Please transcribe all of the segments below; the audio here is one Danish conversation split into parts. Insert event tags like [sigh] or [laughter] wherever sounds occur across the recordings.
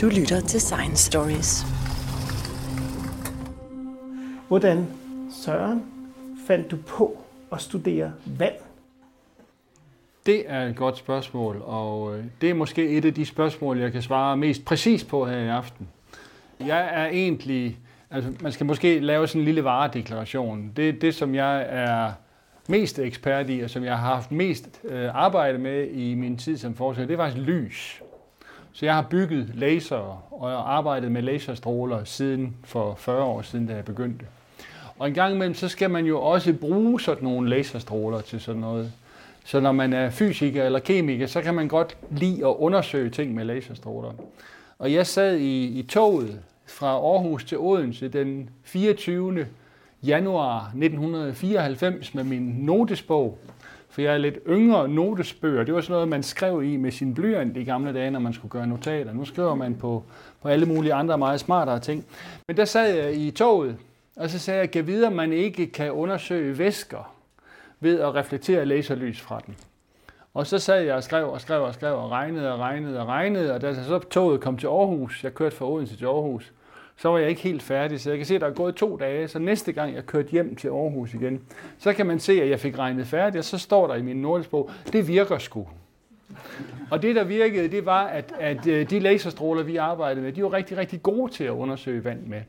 Du lytter til Science Stories. Hvordan, Søren, fandt du på at studere vand? Det er et godt spørgsmål, og øh, det er måske et af de spørgsmål, jeg kan svare mest præcis på her i aften. Jeg er egentlig, altså man skal måske lave sådan en lille varedeklaration. Det er det, som jeg er mest ekspert i, og som jeg har haft mest øh, arbejde med i min tid som forsker, det er faktisk lys. Så jeg har bygget laser og arbejdet med laserstråler siden for 40 år siden, da jeg begyndte. Og en gang imellem, så skal man jo også bruge sådan nogle laserstråler til sådan noget. Så når man er fysiker eller kemiker, så kan man godt lide at undersøge ting med laserstråler. Og jeg sad i, i toget fra Aarhus til Odense den 24. januar 1994 med min notesbog. For jeg er lidt yngre notesbøger. Det var sådan noget, man skrev i med sin blyant i gamle dage, når man skulle gøre notater. Nu skriver man på, på alle mulige andre meget smartere ting. Men der sad jeg i toget, og så sagde jeg, at videre, man ikke kan undersøge væsker ved at reflektere laserlys fra den. Og så sad jeg og skrev og skrev og skrev og regnede og regnede og regnede, og da så toget kom til Aarhus, jeg kørte fra Odense til Aarhus, så var jeg ikke helt færdig. Så jeg kan se, at der er gået to dage, så næste gang jeg kørte hjem til Aarhus igen, så kan man se, at jeg fik regnet færdigt, og så står der i min notesbog, det virker sgu. Og det, der virkede, det var, at, at øh, de laserstråler, vi arbejdede med, de var rigtig, rigtig gode til at undersøge vand med.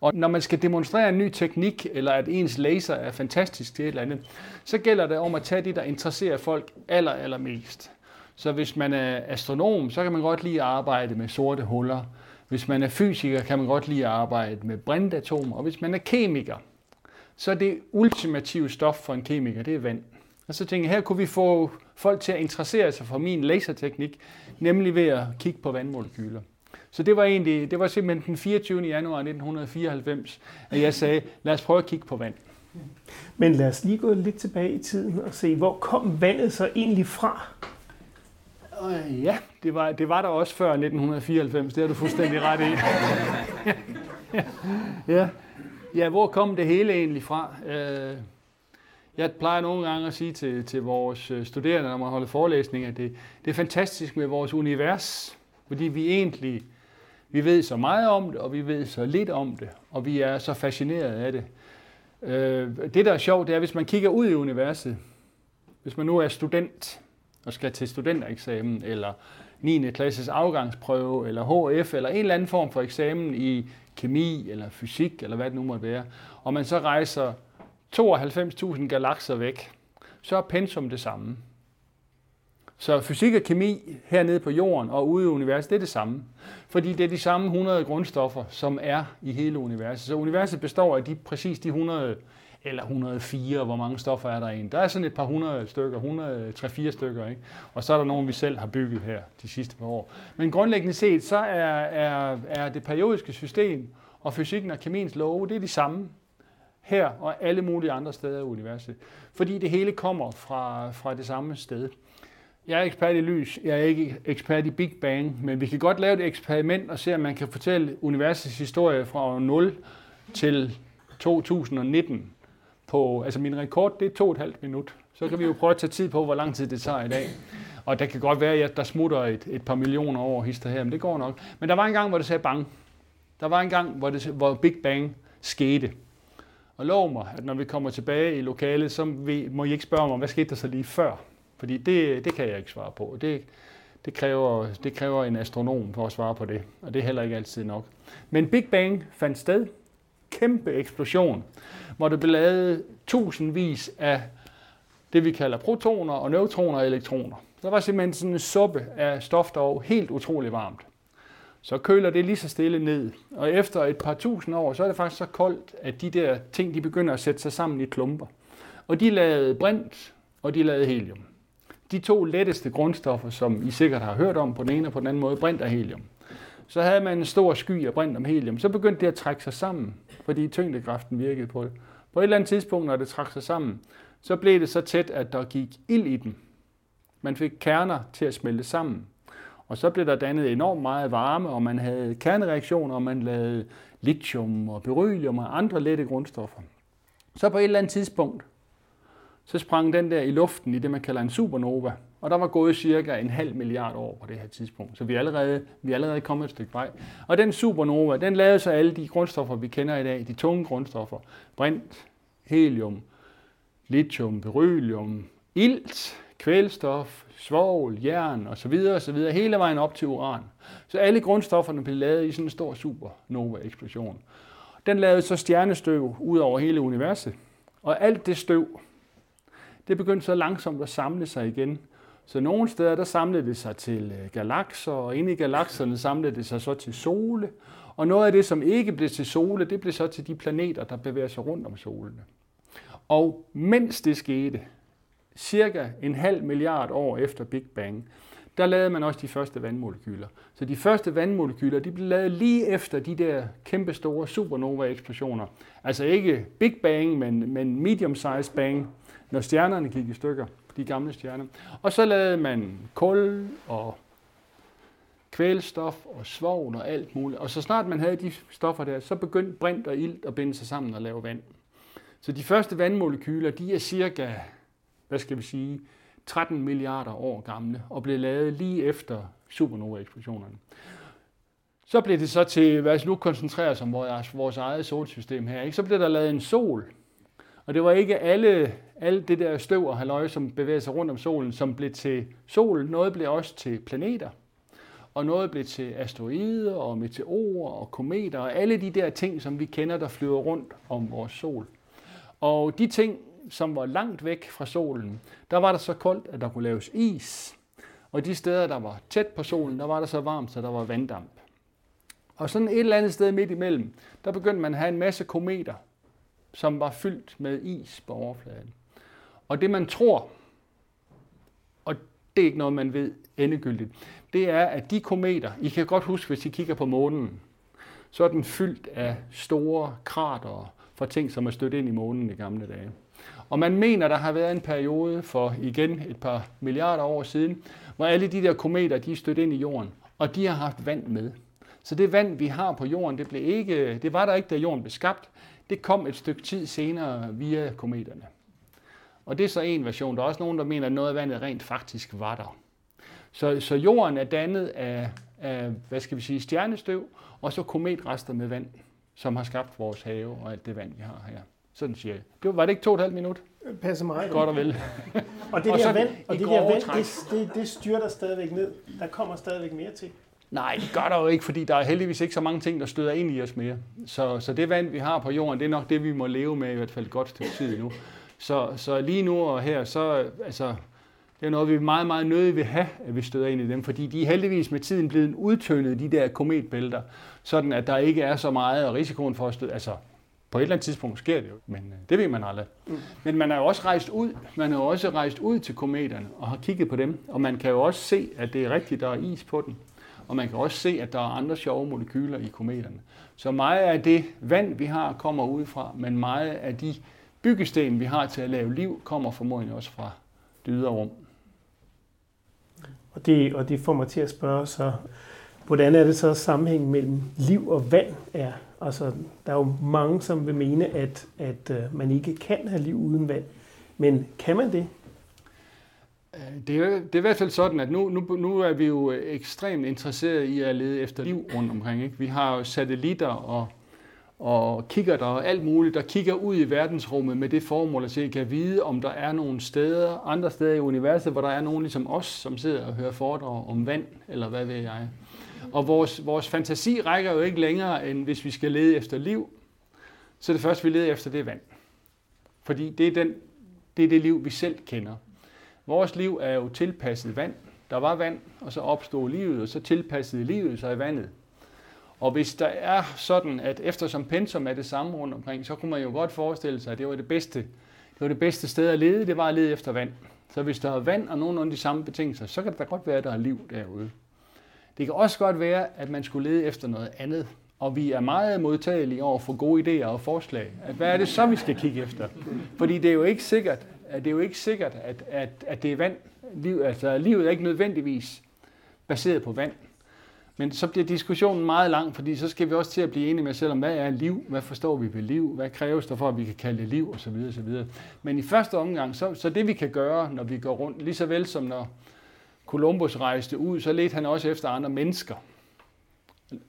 Og når man skal demonstrere en ny teknik, eller at ens laser er fantastisk til et eller andet, så gælder det om at tage det, der interesserer folk aller, allermest. Så hvis man er astronom, så kan man godt lide at arbejde med sorte huller. Hvis man er fysiker, kan man godt lide at arbejde med brintatomer. Og hvis man er kemiker, så er det ultimative stof for en kemiker, det er vand. Og så tænker jeg, her kunne vi få folk til at interessere sig for min laserteknik, nemlig ved at kigge på vandmolekyler. Så det var egentlig, det var simpelthen den 24. januar 1994, at jeg sagde, lad os prøve at kigge på vand. Men lad os lige gå lidt tilbage i tiden og se, hvor kom vandet så egentlig fra? Øh, ja, det var, det var der også før 1994, det har du fuldstændig ret i. [laughs] ja. ja, hvor kom det hele egentlig fra? Øh, jeg plejer nogle gange at sige til, til vores øh, studerende, når man holder forelæsning, at det, det er fantastisk med vores univers, fordi vi egentlig vi ved så meget om det, og vi ved så lidt om det, og vi er så fascineret af det. Øh, det, der er sjovt, det er, hvis man kigger ud i universet, hvis man nu er student, og skal til studentereksamen, eller 9. klasses afgangsprøve, eller HF, eller en eller anden form for eksamen i kemi, eller fysik, eller hvad det nu måtte være, og man så rejser 92.000 galakser væk, så er pensum det samme. Så fysik og kemi hernede på jorden og ude i universet, det er det samme. Fordi det er de samme 100 grundstoffer, som er i hele universet. Så universet består af de, præcis de 100 eller 104, hvor mange stoffer er der i en. Der er sådan et par hundrede stykker, 103-4 stykker, ikke? og så er der nogle, vi selv har bygget her de sidste par år. Men grundlæggende set, så er, er, er det periodiske system og fysikken og kemiens love, det er de samme her og alle mulige andre steder i universet. Fordi det hele kommer fra, fra det samme sted. Jeg er ekspert i lys, jeg er ikke ekspert i Big Bang, men vi kan godt lave et eksperiment og se, om man kan fortælle universets historie fra 0 til 2019 på, altså min rekord, det er to og et halvt minut. Så kan vi jo prøve at tage tid på, hvor lang tid det tager i dag. Og der kan godt være, at der smutter et, et par millioner over hister her, men det går nok. Men der var en gang, hvor det sagde bang. Der var en gang, hvor, det, hvor Big Bang skete. Og lov mig, at når vi kommer tilbage i lokalet, så må I ikke spørge mig, hvad skete der så lige før? Fordi det, det kan jeg ikke svare på. Det, det, kræver, det kræver en astronom for at svare på det, og det er heller ikke altid nok. Men Big Bang fandt sted. Kæmpe eksplosion hvor der blev lavet tusindvis af det, vi kalder protoner og neutroner og elektroner. Der var simpelthen sådan en suppe af stof, der var helt utrolig varmt. Så køler det lige så stille ned. Og efter et par tusind år, så er det faktisk så koldt, at de der ting, de begynder at sætte sig sammen i klumper. Og de lavede brint, og de lavede helium. De to letteste grundstoffer, som I sikkert har hørt om på den ene og på den anden måde, brint og helium. Så havde man en stor sky af brint om helium. Så begyndte det at trække sig sammen, fordi tyngdekraften virkede på det. På et eller andet tidspunkt, når det trak sig sammen, så blev det så tæt, at der gik ild i den. Man fik kerner til at smelte sammen. Og så blev der dannet enormt meget varme, og man havde kernereaktioner, og man lavede lithium og beryllium og andre lette grundstoffer. Så på et eller andet tidspunkt, så sprang den der i luften i det, man kalder en supernova, og der var gået cirka en halv milliard år på det her tidspunkt. Så vi er allerede, vi er allerede kommet et stykke vej. Og den supernova, den lavede så alle de grundstoffer, vi kender i dag, de tunge grundstoffer. Brint, helium, lithium, beryllium, ilt, kvælstof, svovl, jern osv. osv. hele vejen op til uran. Så alle grundstofferne blev lavet i sådan en stor supernova-eksplosion. Den lavede så stjernestøv ud over hele universet. Og alt det støv, det begyndte så langsomt at samle sig igen. Så nogle steder, der samlede det sig til øh, galakser, og inde i galakserne samlede det sig så til sole. Og noget af det, som ikke blev til sole, det blev så til de planeter, der bevæger sig rundt om solene. Og mens det skete, cirka en halv milliard år efter Big Bang, der lavede man også de første vandmolekyler. Så de første vandmolekyler, de blev lavet lige efter de der kæmpe store supernova-eksplosioner. Altså ikke Big Bang, men, men medium-size bang, når stjernerne gik i stykker, de gamle stjerner. Og så lavede man kul og kvælstof og svovl og alt muligt. Og så snart man havde de stoffer der, så begyndte brint og ilt at binde sig sammen og lave vand. Så de første vandmolekyler, de er cirka, hvad skal vi sige, 13 milliarder år gamle og blev lavet lige efter supernova-eksplosionerne. Så blev det så til, hvad os nu koncentrere os om vores, vores eget solsystem her, ikke? så blev der lavet en sol. Og det var ikke alle, alle det der støv og halvøje, som bevæger sig rundt om solen, som blev til sol. Noget blev også til planeter. Og noget blev til asteroider og meteorer og kometer og alle de der ting, som vi kender, der flyver rundt om vores sol. Og de ting, som var langt væk fra solen, der var der så koldt, at der kunne laves is. Og de steder, der var tæt på solen, der var der så varmt, så der var vanddamp. Og sådan et eller andet sted midt imellem, der begyndte man at have en masse kometer, som var fyldt med is på overfladen. Og det man tror, og det er ikke noget, man ved endegyldigt, det er, at de kometer, I kan godt huske, hvis I kigger på månen, så er den fyldt af store krater fra ting, som er stødt ind i månen i gamle dage. Og man mener, der har været en periode for igen et par milliarder år siden, hvor alle de der kometer, de er stødt ind i jorden, og de har haft vand med. Så det vand, vi har på jorden, det, blev ikke, det var der ikke, da jorden blev skabt. Det kom et stykke tid senere via kometerne. Og det er så en version. Der er også nogen, der mener, at noget af vandet rent faktisk var der. Så, så jorden er dannet af, af, hvad skal vi sige, stjernestøv, og så kometrester med vand, som har skabt vores have og alt det vand, vi har her. Sådan siger jeg. Det var, det ikke to og et halvt minut? Passer meget. Godt og vel. [laughs] og det og der vand, og det, der vand det, det, det styrter stadigvæk ned. Der kommer stadigvæk mere til. Nej, det gør der jo ikke, fordi der er heldigvis ikke så mange ting, der støder ind i os mere. Så, så det vand, vi har på jorden, det er nok det, vi må leve med i hvert fald godt stykke tid nu. Så, så lige nu og her, så altså, det er noget, vi meget, meget nødig vil have, at vi støder ind i dem, fordi de er heldigvis med tiden blevet udtyndet, de der kometbælter, sådan at der ikke er så meget af risikoen for at støde, altså på et eller andet tidspunkt sker det jo, men øh, det ved man aldrig. Mm. Men man er jo også rejst ud, man er jo også rejst ud til kometerne og har kigget på dem, og man kan jo også se, at det er rigtigt, der er is på den. Og man kan også se, at der er andre sjove molekyler i kometerne. Så meget af det vand, vi har, kommer udefra, men meget af de byggesten, vi har til at lave liv, kommer formodentlig også fra det ydre rum. Og det, og det får mig til at spørge så, hvordan er det så sammenhængen mellem liv og vand er? Altså, der er jo mange, som vil mene, at, at øh, man ikke kan have liv uden vand. Men kan man det? Det er, det er i hvert fald sådan, at nu, nu, nu er vi jo ekstremt interesserede i at lede efter liv rundt omkring. Ikke? Vi har jo satellitter og, og kigger der og alt muligt, der kigger ud i verdensrummet med det formål at se, kan vide, om der er nogle steder, andre steder i universet, hvor der er nogen ligesom os, som sidder og hører foredrag om vand, eller hvad ved jeg. Og vores, vores fantasi rækker jo ikke længere, end hvis vi skal lede efter liv. Så det første, vi leder efter, det er vand. Fordi det er, den, det er det liv, vi selv kender. Vores liv er jo tilpasset vand. Der var vand, og så opstod livet, og så tilpassede livet sig i vandet. Og hvis der er sådan, at eftersom pensum er det samme rundt omkring, så kunne man jo godt forestille sig, at det var det bedste, det var det bedste sted at lede, det var at lede efter vand. Så hvis der er vand og nogenlunde de samme betingelser, så kan det da godt være, at der er liv derude. Det kan også godt være, at man skulle lede efter noget andet. Og vi er meget modtagelige over for gode idéer og forslag. At hvad er det så, vi skal kigge efter? Fordi det er jo ikke sikkert, at det er jo ikke sikkert, at, at, at det er vand. Liv, altså, livet er ikke nødvendigvis baseret på vand. Men så bliver diskussionen meget lang, fordi så skal vi også til at blive enige med os selv om, hvad er liv? Hvad forstår vi ved liv? Hvad kræves der for, at vi kan kalde det liv? Og så videre, så videre. Men i første omgang, så, så det vi kan gøre, når vi går rundt, lige så vel som når, Columbus rejste ud, så ledte han også efter andre mennesker.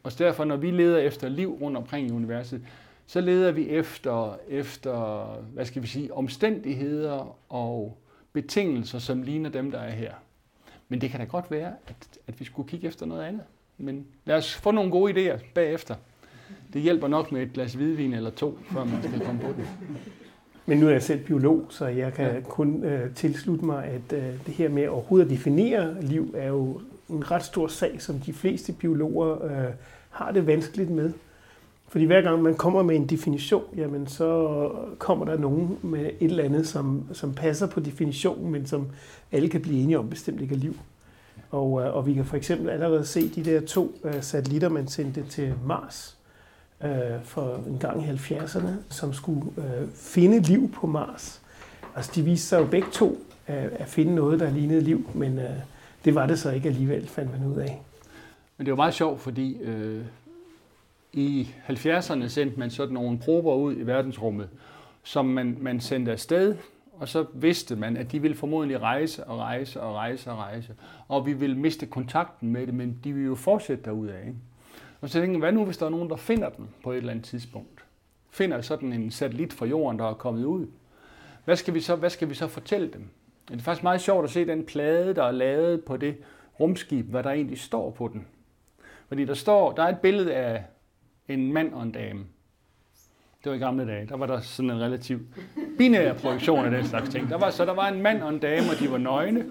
Og derfor, når vi leder efter liv rundt omkring i universet, så leder vi efter, efter hvad skal vi sige, omstændigheder og betingelser, som ligner dem, der er her. Men det kan da godt være, at, at vi skulle kigge efter noget andet. Men lad os få nogle gode idéer bagefter. Det hjælper nok med et glas hvidvin eller to, før man skal komme på det. Men nu er jeg selv biolog, så jeg kan ja. kun øh, tilslutte mig, at øh, det her med overhovedet at definere liv er jo en ret stor sag, som de fleste biologer øh, har det vanskeligt med. Fordi hver gang man kommer med en definition, jamen så kommer der nogen med et eller andet, som, som passer på definitionen, men som alle kan blive enige om bestemt ikke er liv. Og, øh, og vi kan for eksempel allerede se de der to øh, satellitter, man sendte til Mars øh, for en gang i 70'erne, som skulle øh, finde liv på Mars. Altså de viste sig jo begge to øh, at finde noget, der lignede liv, men øh, det var det så ikke alligevel, fandt man ud af. Men det var meget sjovt, fordi øh, i 70'erne sendte man sådan nogle prober ud i verdensrummet, som man, man sendte afsted, og så vidste man, at de ville formodentlig rejse og rejse og rejse og rejse, og vi ville miste kontakten med det, men de ville jo fortsætte derudad. Ikke? Og så tænkte jeg, hvad nu hvis der er nogen, der finder den på et eller andet tidspunkt? Finder sådan en satellit fra jorden, der er kommet ud. Hvad skal vi så, hvad skal vi så fortælle dem? Det er faktisk meget sjovt at se den plade, der er lavet på det rumskib, hvad der egentlig står på den. Fordi der står, der er et billede af en mand og en dame. Det var i gamle dage. Der var der sådan en relativ binær projektion af den slags ting. Der var, så der var en mand og en dame, og de var nøgne.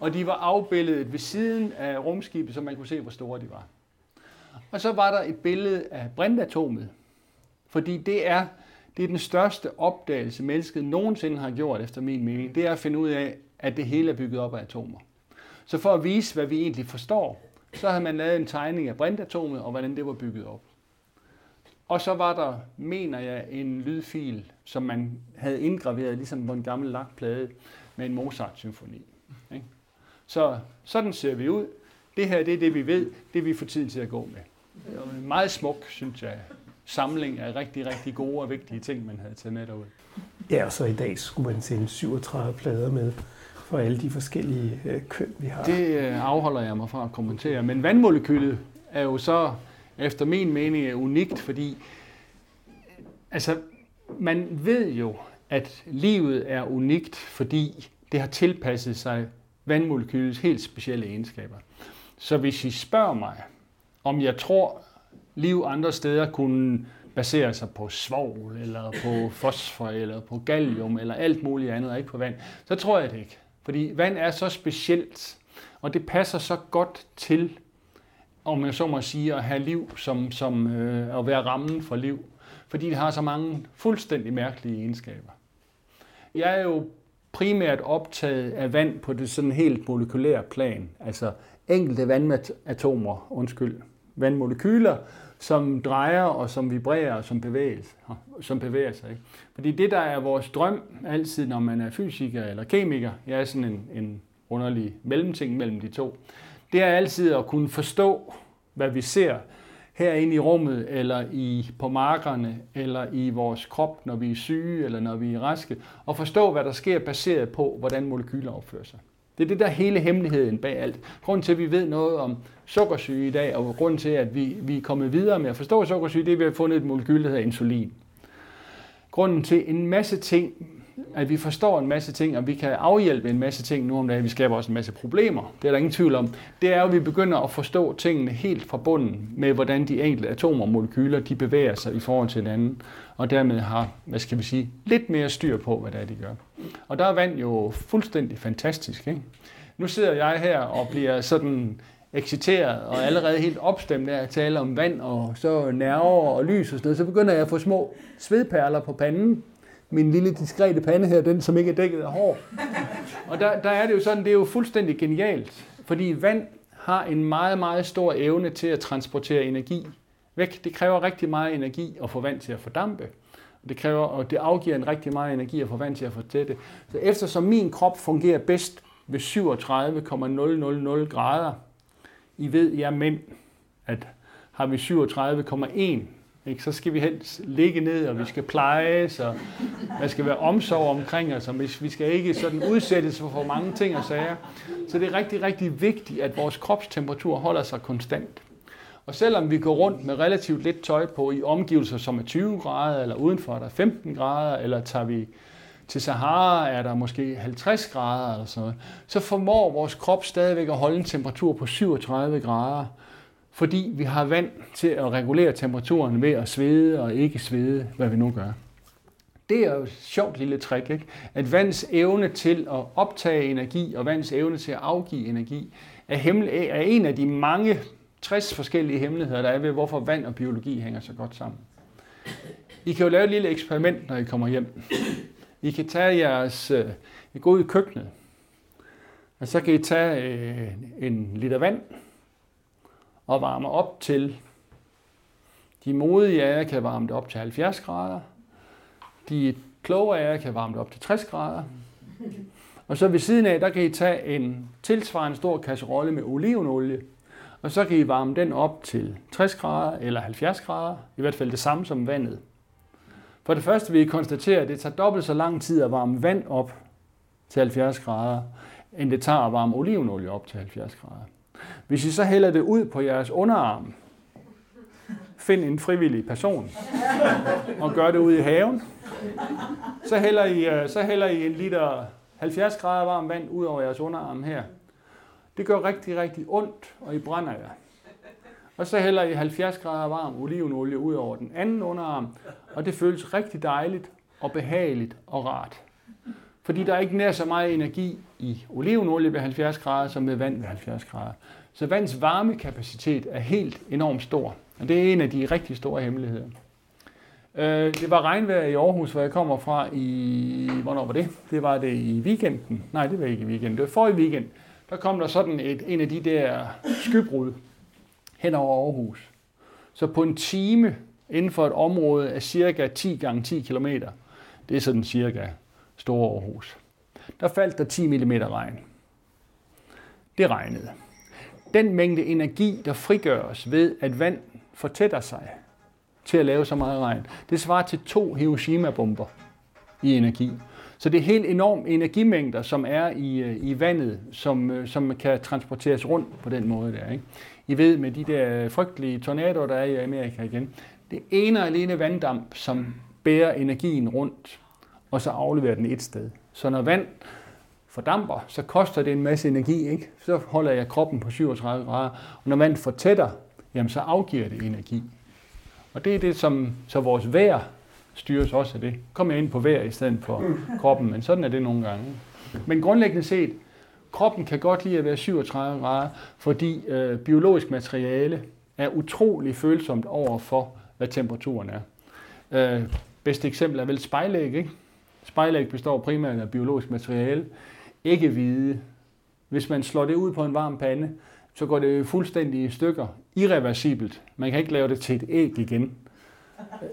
Og de var afbildet ved siden af rumskibet, så man kunne se, hvor store de var. Og så var der et billede af brintatomet. Fordi det er, det er den største opdagelse, mennesket nogensinde har gjort, efter min mening. Det er at finde ud af, at det hele er bygget op af atomer. Så for at vise, hvad vi egentlig forstår, så havde man lavet en tegning af brintatomet, og hvordan det var bygget op. Og så var der, mener jeg, en lydfil, som man havde indgraveret, ligesom på en gammel lakplade, med en Mozart-symfoni. Ikke? Så sådan ser vi ud. Det her det er det, vi ved. Det vi får tid til at gå med. Det var en meget smuk, synes jeg, samling af rigtig, rigtig gode og vigtige ting, man havde taget med derud. Ja, og så i dag skulle man sende 37 plader med for alle de forskellige øh, køn, vi har. Det øh, afholder jeg mig fra at kommentere. Men vandmolekylet er jo så efter min mening er unikt, fordi altså, man ved jo, at livet er unikt, fordi det har tilpasset sig vandmolekylets helt specielle egenskaber. Så hvis I spørger mig, om jeg tror, liv andre steder kunne basere sig på svovl, eller på fosfor, eller på gallium, eller alt muligt andet, og ikke på vand, så tror jeg det ikke. Fordi vand er så specielt, og det passer så godt til om jeg så må sige, at have liv som, som øh, at være rammen for liv. Fordi det har så mange fuldstændig mærkelige egenskaber. Jeg er jo primært optaget af vand på det sådan helt molekylære plan. Altså enkelte vandatomer, undskyld, vandmolekyler, som drejer og som vibrerer og som, bevæges, som bevæger sig. Ikke? Fordi det, der er vores drøm altid, når man er fysiker eller kemiker, jeg er sådan en, en underlig mellemting mellem de to, det er altid at kunne forstå, hvad vi ser herinde i rummet, eller i, på markerne, eller i vores krop, når vi er syge, eller når vi er raske, og forstå, hvad der sker baseret på, hvordan molekyler opfører sig. Det er det der hele hemmeligheden bag alt. Grunden til, at vi ved noget om sukkersyge i dag, og grunden til, at vi, vi er kommet videre med at forstå sukkersyge, det er, at vi har fundet et molekyl, der hedder insulin. Grunden til en masse ting, at vi forstår en masse ting, og vi kan afhjælpe en masse ting nu om dagen. Vi skaber også en masse problemer. Det er der ingen tvivl om. Det er jo, at vi begynder at forstå tingene helt fra bunden med, hvordan de enkelte atomer og molekyler, de bevæger sig i forhold til hinanden, og dermed har, hvad skal vi sige, lidt mere styr på, hvad det er, de gør. Og der er vand jo fuldstændig fantastisk. Ikke? Nu sidder jeg her og bliver sådan exciteret og allerede helt opstemt af at tale om vand og så nerver og lys og sådan noget, så begynder jeg at få små svedperler på panden, min lille diskrete pande her, den som ikke er dækket af hår. Og der, der er det jo sådan, det er jo fuldstændig genialt, fordi vand har en meget, meget stor evne til at transportere energi væk. Det kræver rigtig meget energi at få vand til at fordampe. Det kræver, og det afgiver en rigtig meget energi at få vand til at fortætte. Så eftersom min krop fungerer bedst ved 37,000 grader, I ved, jeg mænd, at har vi 37,1 ikke? så skal vi helst ligge ned, og vi skal plejes, og der skal være omsorg omkring os, og vi skal ikke sådan udsættes for mange ting og sager. Så det er rigtig, rigtig vigtigt, at vores kropstemperatur holder sig konstant. Og selvom vi går rundt med relativt lidt tøj på i omgivelser, som er 20 grader, eller udenfor der er 15 grader, eller tager vi til Sahara, er der måske 50 grader eller sådan noget, så formår vores krop stadigvæk at holde en temperatur på 37 grader, fordi vi har vand til at regulere temperaturen ved at svede og ikke svede, hvad vi nu gør. Det er jo et sjovt lille trick, ikke? at vands evne til at optage energi og vands evne til at afgive energi er, hemmel- er en af de mange 60 forskellige hemmeligheder, der er ved, hvorfor vand og biologi hænger så godt sammen. I kan jo lave et lille eksperiment, når I kommer hjem. I kan tage jeres, øh, gå ud i køkkenet, og så kan I tage øh, en liter vand og varme op til, de modige af jer kan varme det op til 70 grader, de kloge af jer kan varme det op til 60 grader, og så ved siden af, der kan I tage en tilsvarende stor kasserolle med olivenolie, og så kan I varme den op til 60 grader eller 70 grader, i hvert fald det samme som vandet. For det første vil I konstatere, at det tager dobbelt så lang tid at varme vand op til 70 grader, end det tager at varme olivenolie op til 70 grader. Hvis I så hælder det ud på jeres underarm, find en frivillig person og gør det ud i haven, så hælder I, øh, så hælder I en liter 70 grader varmt vand ud over jeres underarm her. Det gør rigtig, rigtig ondt, og I brænder jer. Og så hælder I 70 grader varm olivenolie ud over den anden underarm, og det føles rigtig dejligt og behageligt og rart. Fordi der er ikke nær så meget energi i olivenolie ved 70 grader, som med vand ved 70 grader. Så vands varmekapacitet er helt enormt stor. Og det er en af de rigtig store hemmeligheder. Øh, det var regnvejr i Aarhus, hvor jeg kommer fra i... Hvornår var det? Det var det i weekenden. Nej, det var ikke i weekenden. Det var for i weekend. Der kom der sådan et, en af de der skybrud hen over Aarhus. Så på en time inden for et område af cirka 10 gange 10 km, det er sådan cirka Store Aarhus, der faldt der 10 mm regn. Det regnede. Den mængde energi, der frigøres ved, at vand fortætter sig til at lave så meget regn, det svarer til to Hiroshima-bomber i energi. Så det er helt enorme energimængder, som er i, øh, i vandet, som, øh, som kan transporteres rundt på den måde der. Ikke? I ved med de der frygtelige tornadoer, der er i Amerika igen. Det ene og alene vanddamp, som bærer energien rundt, og så afleverer den et sted. Så når vand fordamper, så koster det en masse energi, ikke? Så holder jeg kroppen på 37 grader. Og når vand fortætter, jamen så afgiver det energi. Og det er det, som så vores vejr styres også af det. Kom jeg ind på vejr i stedet for kroppen, men sådan er det nogle gange. Men grundlæggende set, kroppen kan godt lide at være 37 grader, fordi øh, biologisk materiale er utrolig følsomt over for, hvad temperaturen er. Øh, bedste eksempel er vel spejlæg, ikke? Spejlæg består primært af biologisk materiale, ikke hvide. Hvis man slår det ud på en varm pande, så går det fuldstændig i stykker, irreversibelt. Man kan ikke lave det til et æg igen.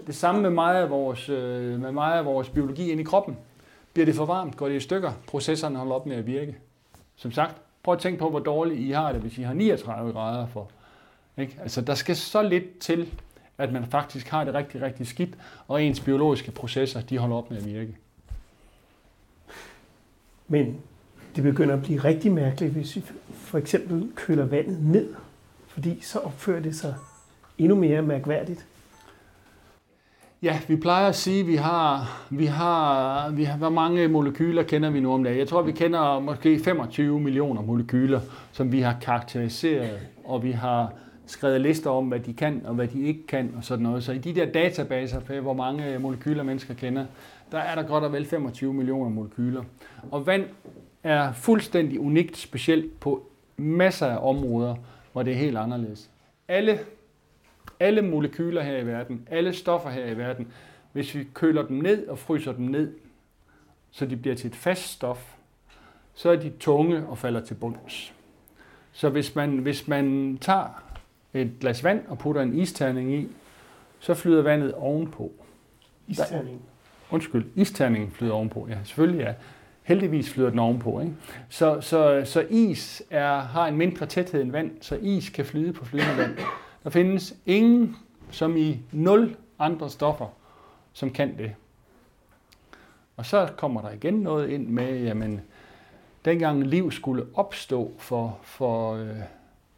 Det samme med meget af vores, øh, med meget af vores biologi ind i kroppen. Bliver det for varmt, går det i stykker, processerne holder op med at virke. Som sagt, prøv at tænke på, hvor dårligt I har det, hvis I har 39 grader for. Ikke? Altså, der skal så lidt til, at man faktisk har det rigtig, rigtig skidt, og ens biologiske processer, de holder op med at virke. Men det begynder at blive rigtig mærkeligt, hvis vi for eksempel køler vandet ned, fordi så opfører det sig endnu mere mærkværdigt. Ja, vi plejer at sige, at vi har, vi har, vi har, hvor mange molekyler kender vi nu om dagen? Jeg tror, vi kender måske 25 millioner molekyler, som vi har karakteriseret, og vi har skrevet lister om, hvad de kan og hvad de ikke kan og sådan noget. Så i de der databaser for, hvor mange molekyler mennesker kender, der er der godt og vel 25 millioner molekyler. Og vand er fuldstændig unikt, specielt på masser af områder, hvor det er helt anderledes. Alle, alle molekyler her i verden, alle stoffer her i verden, hvis vi køler dem ned og fryser dem ned, så de bliver til et fast stof, så er de tunge og falder til bunds. Så hvis man, hvis man tager et glas vand og putter en isterning i, så flyder vandet ovenpå. Isterning? Undskyld, isterningen flyder ovenpå. Ja, selvfølgelig ja. Heldigvis flyder den ovenpå. Ikke? Så, så, så is er, har en mindre tæthed end vand, så is kan flyde på flydende vand. Der findes ingen, som i nul andre stoffer, som kan det. Og så kommer der igen noget ind med, jamen, dengang liv skulle opstå for, for øh,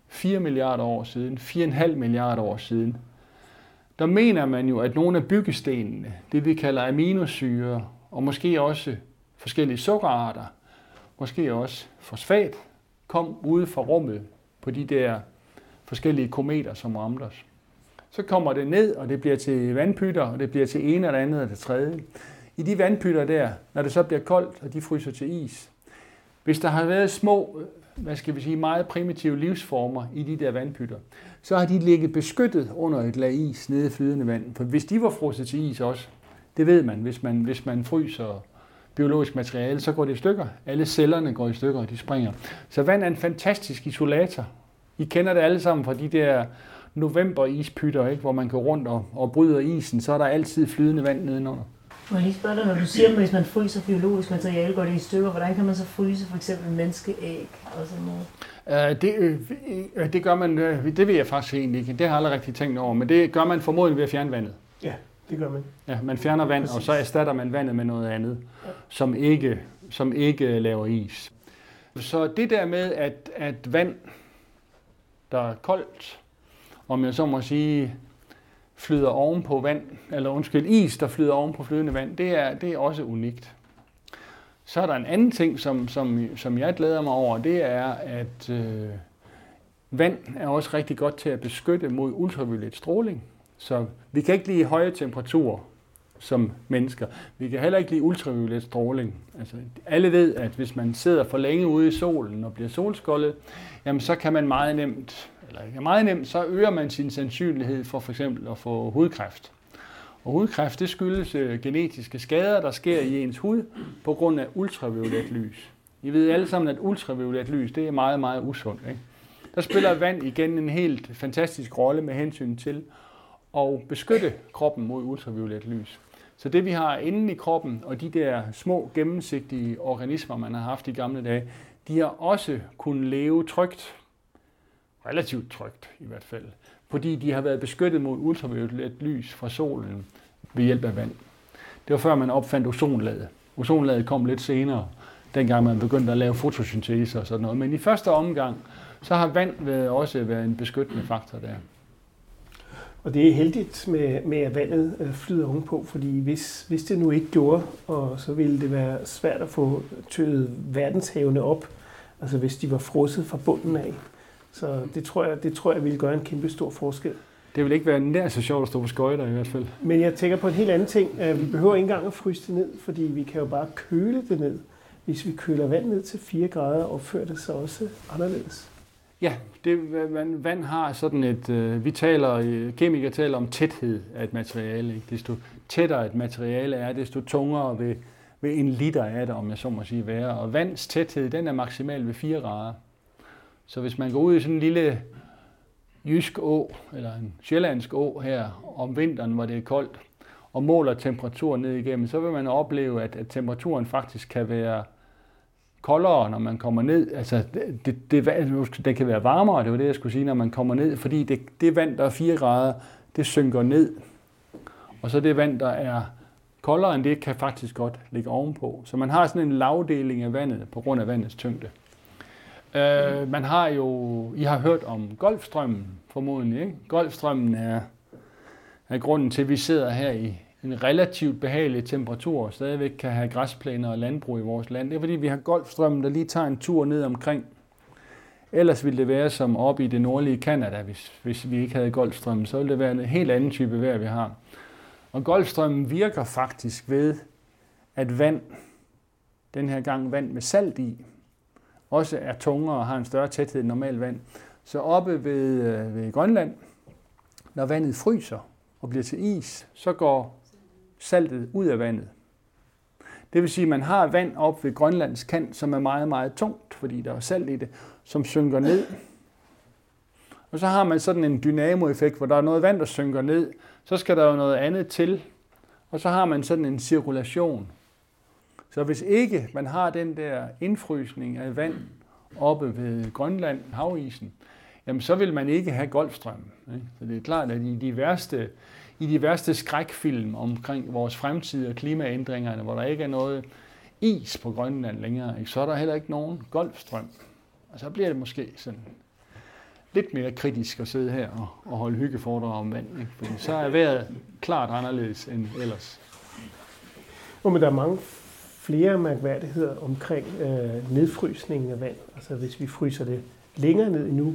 4 milliarder år siden, 4,5 milliarder år siden, der mener man jo, at nogle af byggestenene, det vi kalder aminosyre, og måske også forskellige sukkerarter, måske også fosfat, kom ude fra rummet på de der forskellige kometer, som ramte os. Så kommer det ned, og det bliver til vandpytter, og det bliver til en eller andet og det tredje. I de vandpytter der, når det så bliver koldt, og de fryser til is, hvis der har været små, hvad skal vi sige, meget primitive livsformer i de der vandpytter, så har de ligget beskyttet under et lag is nede i flydende vand. For hvis de var frosset til is også, det ved man, hvis man, hvis man fryser biologisk materiale, så går det i stykker. Alle cellerne går i stykker, og de springer. Så vand er en fantastisk isolator. I kender det alle sammen fra de der november-ispytter, ikke? hvor man går rundt og, og bryder isen, så er der altid flydende vand nedenunder. Må jeg lige spørge dig, når du siger, at hvis man fryser biologisk materiale, går det i stykker, hvordan kan man så fryse for eksempel menneskeæg og sådan noget? Det, uh, det gør man, uh, det ved jeg faktisk egentlig ikke. Det har jeg aldrig rigtig tænkt over, men det gør man formodentlig ved at fjerne vandet. Ja, det gør man. Ja, man fjerner vand, Præcis. og så erstatter man vandet med noget andet, ja. som, ikke, som ikke laver is. Så det der med, at, at vand, der er koldt, om jeg så må sige, flyder oven på vand, eller undskyld, is, der flyder oven på flydende vand, det er, det er også unikt. Så er der en anden ting, som, som, som jeg glæder mig over, det er, at øh, vand er også rigtig godt til at beskytte mod ultraviolet stråling. Så vi kan ikke lide høje temperaturer som mennesker. Vi kan heller ikke lide ultraviolet stråling. Altså, alle ved, at hvis man sidder for længe ude i solen og bliver solskoldet, jamen så kan man meget nemt eller ikke meget nemt, så øger man sin sandsynlighed for for eksempel at få hudkræft. Og hudkræft, det skyldes øh, genetiske skader, der sker i ens hud på grund af ultraviolet lys. I ved alle sammen, at ultraviolet lys, det er meget, meget usundt. Ikke? Der spiller vand igen en helt fantastisk rolle med hensyn til at beskytte kroppen mod ultraviolet lys. Så det vi har inde i kroppen, og de der små gennemsigtige organismer, man har haft i gamle dage, de har også kunnet leve trygt relativt trygt i hvert fald, fordi de har været beskyttet mod ultraviolet lys fra solen ved hjælp af vand. Det var før man opfandt ozonlaget. Ozonlaget kom lidt senere, dengang man begyndte at lave fotosyntese og sådan noget. Men i første omgang, så har vand været, også været en beskyttende faktor der. Og det er heldigt med, med at vandet øh, flyder ovenpå, fordi hvis, hvis det nu ikke gjorde, og så ville det være svært at få tøet verdenshavene op, altså hvis de var frosset fra bunden af. Så det tror jeg, det tror jeg ville gøre en kæmpe stor forskel. Det vil ikke være nær så sjovt at stå på skøjter i hvert fald. Men jeg tænker på en helt anden ting. Øh, vi behøver ikke engang at fryse det ned, fordi vi kan jo bare køle det ned. Hvis vi køler vand ned til 4 grader, opfører det sig også anderledes. Ja, det, vand har sådan et, øh, vi taler, øh, kemikere taler om tæthed af et materiale. Ikke? Desto tættere et materiale er, desto tungere vil, vil en liter af det, om jeg så må sige, være. Og vands tæthed, den er maksimal ved 4 grader. Så hvis man går ud i sådan en lille jysk å, eller en sjællandsk å her om vinteren, hvor det er koldt, og måler temperaturen ned igennem, så vil man opleve, at, at temperaturen faktisk kan være koldere, når man kommer ned. Altså, det, det, det, det kan være varmere, det var det, jeg skulle sige, når man kommer ned, fordi det, det vand, der er 4 grader, det synker ned. Og så det vand, der er koldere end det, kan faktisk godt ligge ovenpå. Så man har sådan en lavdeling af vandet på grund af vandets tyngde. Øh, man har jo, I har hørt om Golfstrømmen formodentlig, ikke? Golfstrømmen er, er grunden til, at vi sidder her i en relativt behagelig temperatur og stadigvæk kan have græsplæner og landbrug i vores land. Det er fordi, vi har Golfstrømmen, der lige tager en tur ned omkring. Ellers ville det være som oppe i det nordlige Kanada, hvis, hvis vi ikke havde Golfstrømmen. Så ville det være en helt anden type vejr, vi har. Og Golfstrømmen virker faktisk ved, at vand, den her gang vand med salt i, også er tungere og har en større tæthed end normalt vand. Så oppe ved, øh, ved Grønland, når vandet fryser og bliver til is, så går saltet ud af vandet. Det vil sige, at man har vand op ved Grønlands kant, som er meget, meget tungt, fordi der er salt i det, som synker ned. Og så har man sådan en dynamoeffekt, hvor der er noget vand, der synker ned. Så skal der jo noget andet til. Og så har man sådan en cirkulation. Så hvis ikke man har den der indfrysning af vand oppe ved Grønland, havisen, jamen så vil man ikke have golfstrømmen. Ikke? Så det er klart, at i de værste, i de værste skrækfilm omkring vores fremtid og klimaændringerne, hvor der ikke er noget is på Grønland længere, ikke? så er der heller ikke nogen golfstrøm. Og så bliver det måske sådan lidt mere kritisk at sidde her og, og holde hyggeforedrag om vand. Ikke? Fordi så er vejret klart anderledes end ellers. Og men der er mange flere mærkværdigheder omkring øh, nedfrysningen af vand. Altså hvis vi fryser det længere ned endnu,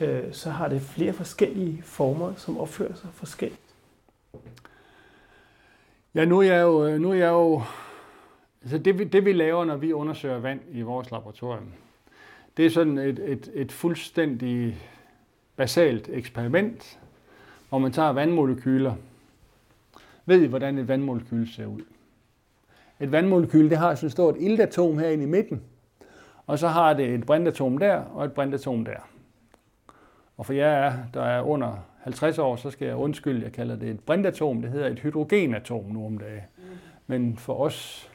øh, så har det flere forskellige former, som opfører sig forskelligt. Ja, nu er jeg jo, øh, nu er jeg jo altså det, vi, det vi laver, når vi undersøger vand i vores laboratorium, det er sådan et, et, et fuldstændig basalt eksperiment, hvor man tager vandmolekyler. Ved I, hvordan et vandmolekyl ser ud? Et vandmolekyl, det har sådan et stort iltatom herinde i midten, og så har det et brintatom der og et brintatom der. Og for jer, der er under 50 år, så skal jeg undskylde, jeg kalder det et brintatom. Det hedder et hydrogenatom nu om dagen. Men for os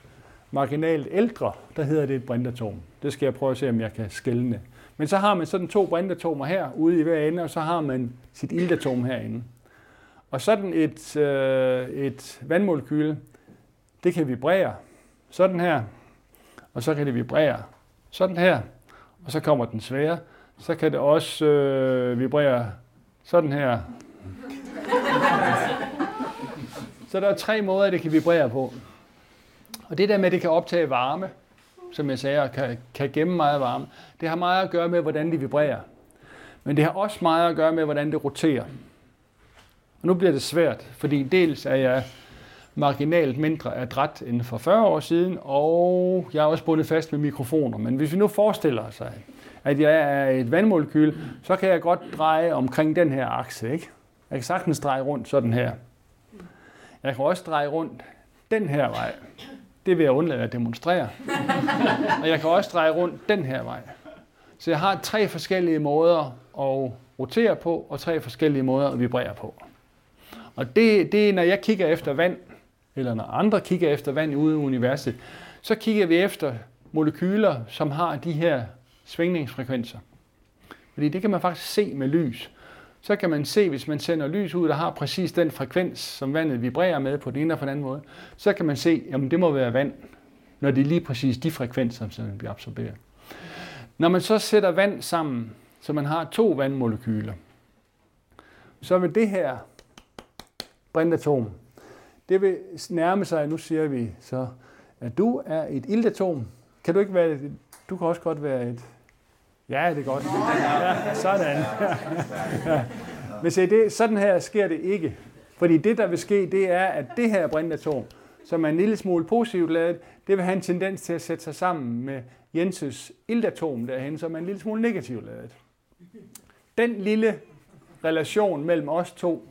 marginalt ældre, der hedder det et brintatom. Det skal jeg prøve at se, om jeg kan skælne. Men så har man sådan to brintatomer her ude i hver ende, og så har man sit iltatom herinde. Og sådan et, øh, et vandmolekyle, det kan vibrere sådan her, og så kan det vibrere sådan her, og så kommer den svære. Så kan det også øh, vibrere sådan her. Så der er tre måder, det kan vibrere på. Og det der med, at det kan optage varme, som jeg sagde, og kan, kan gemme meget varme, det har meget at gøre med, hvordan det vibrerer. Men det har også meget at gøre med, hvordan det roterer. Og nu bliver det svært, fordi dels er jeg marginalt mindre adræt end for 40 år siden, og jeg er også bundet fast med mikrofoner. Men hvis vi nu forestiller os, at jeg er et vandmolekyl, så kan jeg godt dreje omkring den her akse. Ikke? Jeg kan sagtens dreje rundt sådan her. Jeg kan også dreje rundt den her vej. Det vil jeg undlade at demonstrere. Og jeg kan også dreje rundt den her vej. Så jeg har tre forskellige måder at rotere på, og tre forskellige måder at vibrere på. Og det, det er, når jeg kigger efter vand, eller når andre kigger efter vand ude i universet, så kigger vi efter molekyler, som har de her svingningsfrekvenser. Fordi det kan man faktisk se med lys. Så kan man se, hvis man sender lys ud, der har præcis den frekvens, som vandet vibrerer med på den ene og på den anden måde, så kan man se, at det må være vand, når det er lige præcis de frekvenser, som bliver absorberet. Når man så sætter vand sammen, så man har to vandmolekyler, så vil det her brintatom, det vil nærme sig, nu siger vi så, at du er et iltatom. Kan du ikke være et, du kan også godt være et, ja, det er godt. Ja, sådan. Ja. Men se, det, sådan her sker det ikke. Fordi det, der vil ske, det er, at det her brintatom, som er en lille smule positivt lavet, det vil have en tendens til at sætte sig sammen med Jenses iltatom derhen, som er en lille smule negativt lavet. Den lille relation mellem os to,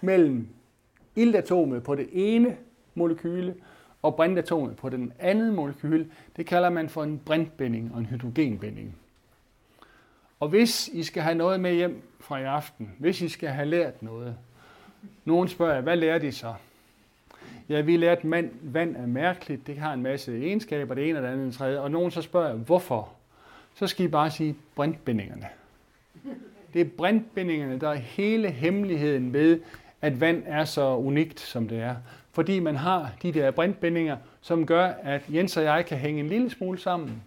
mellem iltatomet på det ene molekyle og brintatomet på den anden molekyle, det kalder man for en brintbinding og en hydrogenbinding. Og hvis I skal have noget med hjem fra i aften, hvis I skal have lært noget, nogen spørger, hvad lærer de så? Ja, vi lærte, at mand, vand er mærkeligt, det har en masse egenskaber, det ene og det andet og det tredje, og nogen så spørger, hvorfor? Så skal I bare sige brintbindingerne. Det er brintbindingerne, der er hele hemmeligheden ved, at vand er så unikt, som det er. Fordi man har de der brintbindinger, som gør, at Jens og jeg kan hænge en lille smule sammen.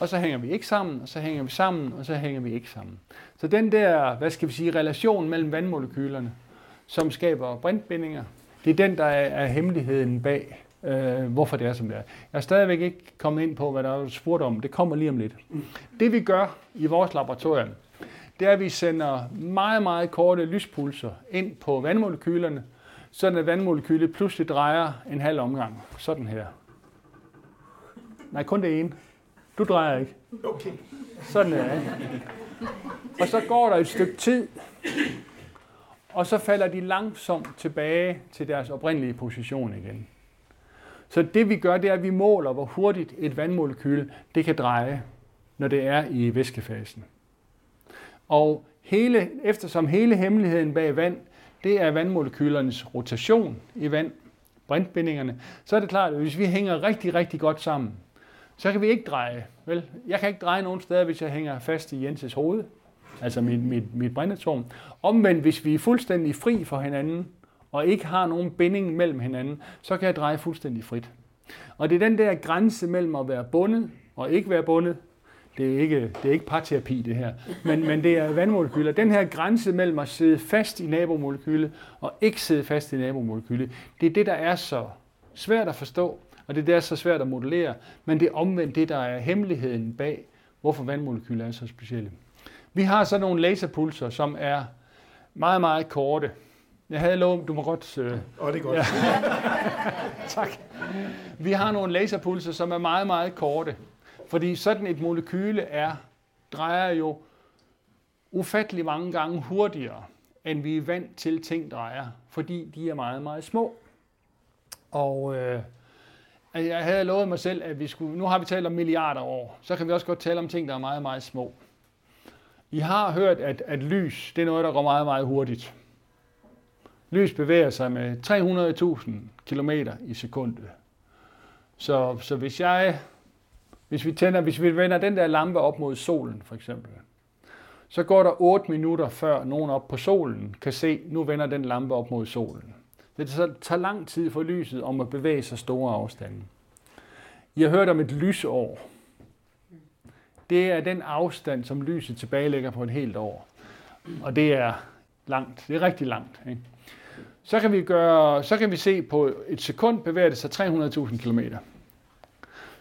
Og så hænger vi ikke sammen, og så hænger vi sammen, og så hænger vi ikke sammen. Så den der, hvad skal vi sige, relation mellem vandmolekylerne, som skaber brintbindinger, det er den, der er, hemmeligheden bag, øh, hvorfor det er, som det er. Jeg er stadigvæk ikke kommet ind på, hvad der er spurgt om. Det kommer lige om lidt. Det vi gør i vores laboratorium, det er, at vi sender meget, meget korte lyspulser ind på vandmolekylerne, sådan at vandmolekylet pludselig drejer en halv omgang. Sådan her. Nej, kun det ene. Du drejer ikke. Okay. Sådan er det. Og så går der et stykke tid, og så falder de langsomt tilbage til deres oprindelige position igen. Så det vi gør, det er, at vi måler, hvor hurtigt et vandmolekyl det kan dreje, når det er i væskefasen. Og hele, eftersom hele hemmeligheden bag vand, det er vandmolekylernes rotation i vand, brintbindingerne, så er det klart, at hvis vi hænger rigtig, rigtig godt sammen, så kan vi ikke dreje. Vel? Jeg kan ikke dreje nogen steder, hvis jeg hænger fast i Jenses hoved, altså mit, mit, mit brintatom. Omvendt, hvis vi er fuldstændig fri for hinanden, og ikke har nogen binding mellem hinanden, så kan jeg dreje fuldstændig frit. Og det er den der grænse mellem at være bundet og ikke være bundet, det er ikke, det er ikke parterapi det her, men, men det er vandmolekyler. Den her grænse mellem at sidde fast i nabomolekylet og ikke sidde fast i nabomolekylet, det er det, der er så svært at forstå, og det er det, der er så svært at modellere, men det er omvendt det, der er hemmeligheden bag, hvorfor vandmolekyler er så specielle. Vi har så nogle laserpulser, som er meget, meget korte. Jeg havde lovet, du må godt... Øh... Oh, det er godt. Ja. [laughs] tak. Vi har nogle laserpulser, som er meget, meget korte. Fordi sådan et molekyle er, drejer jo ufattelig mange gange hurtigere, end vi er vant til ting drejer, fordi de er meget, meget små. Og øh, jeg havde lovet mig selv, at vi skulle, nu har vi talt om milliarder år, så kan vi også godt tale om ting, der er meget, meget små. I har hørt, at, at lys, det er noget, der går meget, meget hurtigt. Lys bevæger sig med 300.000 km i sekundet. Så, så hvis jeg, hvis vi tænder, hvis vi vender den der lampe op mod solen, for eksempel, så går der 8 minutter før nogen op på solen kan se, nu vender den lampe op mod solen. Det tager lang tid for lyset om at bevæge sig store afstande. I har hørt om et lysår. Det er den afstand, som lyset tilbagelægger på et helt år. Og det er langt. Det er rigtig langt. Ikke? Så, kan vi gøre, så kan vi se på et sekund bevæger det sig 300.000 km.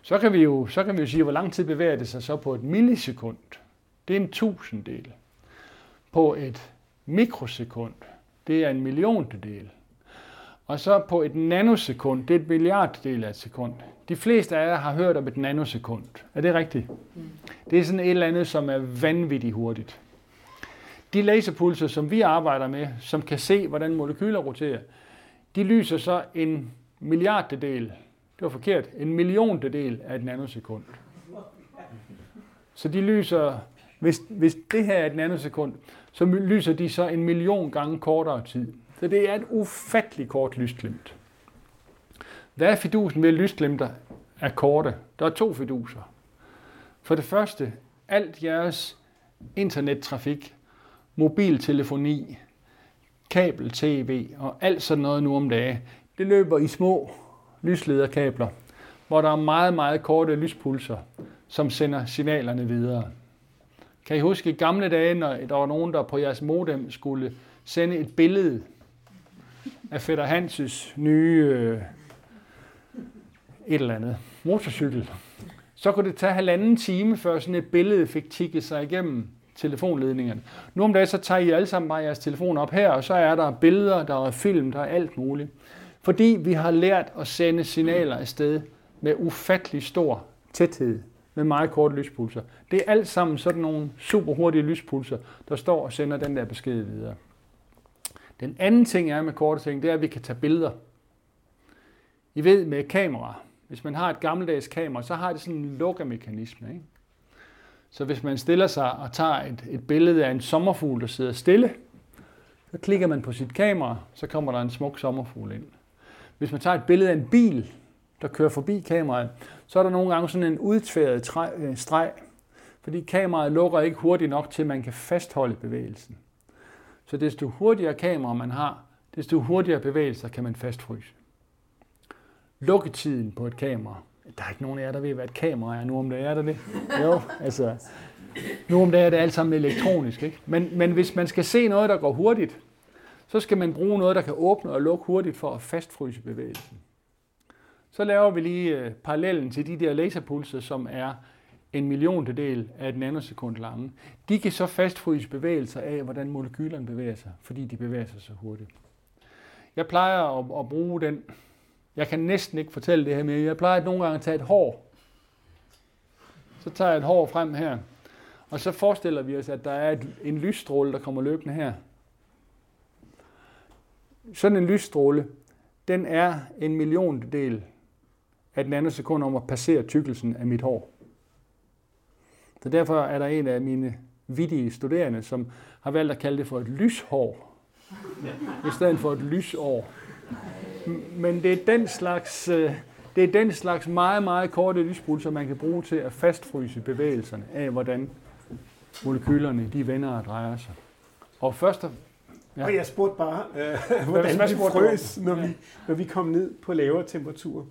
Så kan, vi jo, så kan vi jo sige, hvor lang tid bevæger det sig så på et millisekund. Det er en tusindedel. På et mikrosekund, det er en milliontedel. Og så på et nanosekund, det er et milliarddel af et sekund. De fleste af jer har hørt om et nanosekund. Er det rigtigt? Mm. Det er sådan et eller andet, som er vanvittigt hurtigt. De laserpulser, som vi arbejder med, som kan se, hvordan molekyler roterer, de lyser så en milliarddel, det var forkert, en milliontedel af et nanosekund. Så de lyser, hvis, hvis det her er et nanosekund, så lyser de så en million gange kortere tid. Så det er et ufatteligt kort lysglimt. Hvad er fidusen ved lysglimter af korte? Der er to fiduser. For det første, alt jeres internettrafik, mobiltelefoni, kabel-tv og alt sådan noget nu om dagen, det løber i små lyslederkabler, hvor der er meget, meget korte lyspulser, som sender signalerne videre. Kan I huske i gamle dage, når der var nogen, der på jeres modem skulle sende et billede af Fætter Hanses nye øh, et eller andet motorcykel, så kunne det tage halvanden time, før sådan et billede fik tikket sig igennem telefonledningerne. Nu om dagen, så tager I alle sammen bare jeres telefon op her, og så er der billeder, der er film, der er alt muligt. Fordi vi har lært at sende signaler afsted med ufattelig stor tæthed, med meget korte lyspulser. Det er alt sammen sådan nogle super hurtige lyspulser, der står og sender den der besked videre. Den anden ting er med korte ting, det er, at vi kan tage billeder. I ved med kamera, hvis man har et gammeldags kamera, så har det sådan en lukkermekanisme. Ikke? Så hvis man stiller sig og tager et, et billede af en sommerfugl, der sidder stille, så klikker man på sit kamera, så kommer der en smuk sommerfugl ind. Hvis man tager et billede af en bil, der kører forbi kameraet, så er der nogle gange sådan en udtværet øh, streg, fordi kameraet lukker ikke hurtigt nok til, at man kan fastholde bevægelsen. Så desto hurtigere kamera man har, desto hurtigere bevægelser kan man fastfryse. Lukketiden på et kamera. Der er ikke nogen af jer, der ved, hvad et kamera er nu om det er der det. Jo, altså, nu om det er det alt sammen elektronisk. Ikke? Men, men hvis man skal se noget, der går hurtigt, så skal man bruge noget, der kan åbne og lukke hurtigt for at fastfryse bevægelsen. Så laver vi lige øh, parallellen til de der laserpulser, som er en milliontedel af et nanosekund lange. De kan så fastfryse bevægelser af, hvordan molekylerne bevæger sig, fordi de bevæger sig så hurtigt. Jeg plejer at, at bruge den. Jeg kan næsten ikke fortælle det her mere. Jeg plejer at nogle gange at tage et hår. Så tager jeg et hår frem her. Og så forestiller vi os, at der er et, en lysstråle, der kommer løbende her. Sådan en lysstråle, den er en milliondel af et nanosekund om at passere tykkelsen af mit hår. Så derfor er der en af mine vidige studerende, som har valgt at kalde det for et lyshår, i stedet for et lysår. Men det er den slags, øh, det er den slags meget, meget korte lyspulser, man kan bruge til at fastfryse bevægelserne af, hvordan molekylerne de vender og drejer sig. Og først og, Ja. Og jeg spurgte bare, øh, hvordan vi spurgte frøs, når, Ja. vi, når vi kom ned på lavere temperaturer.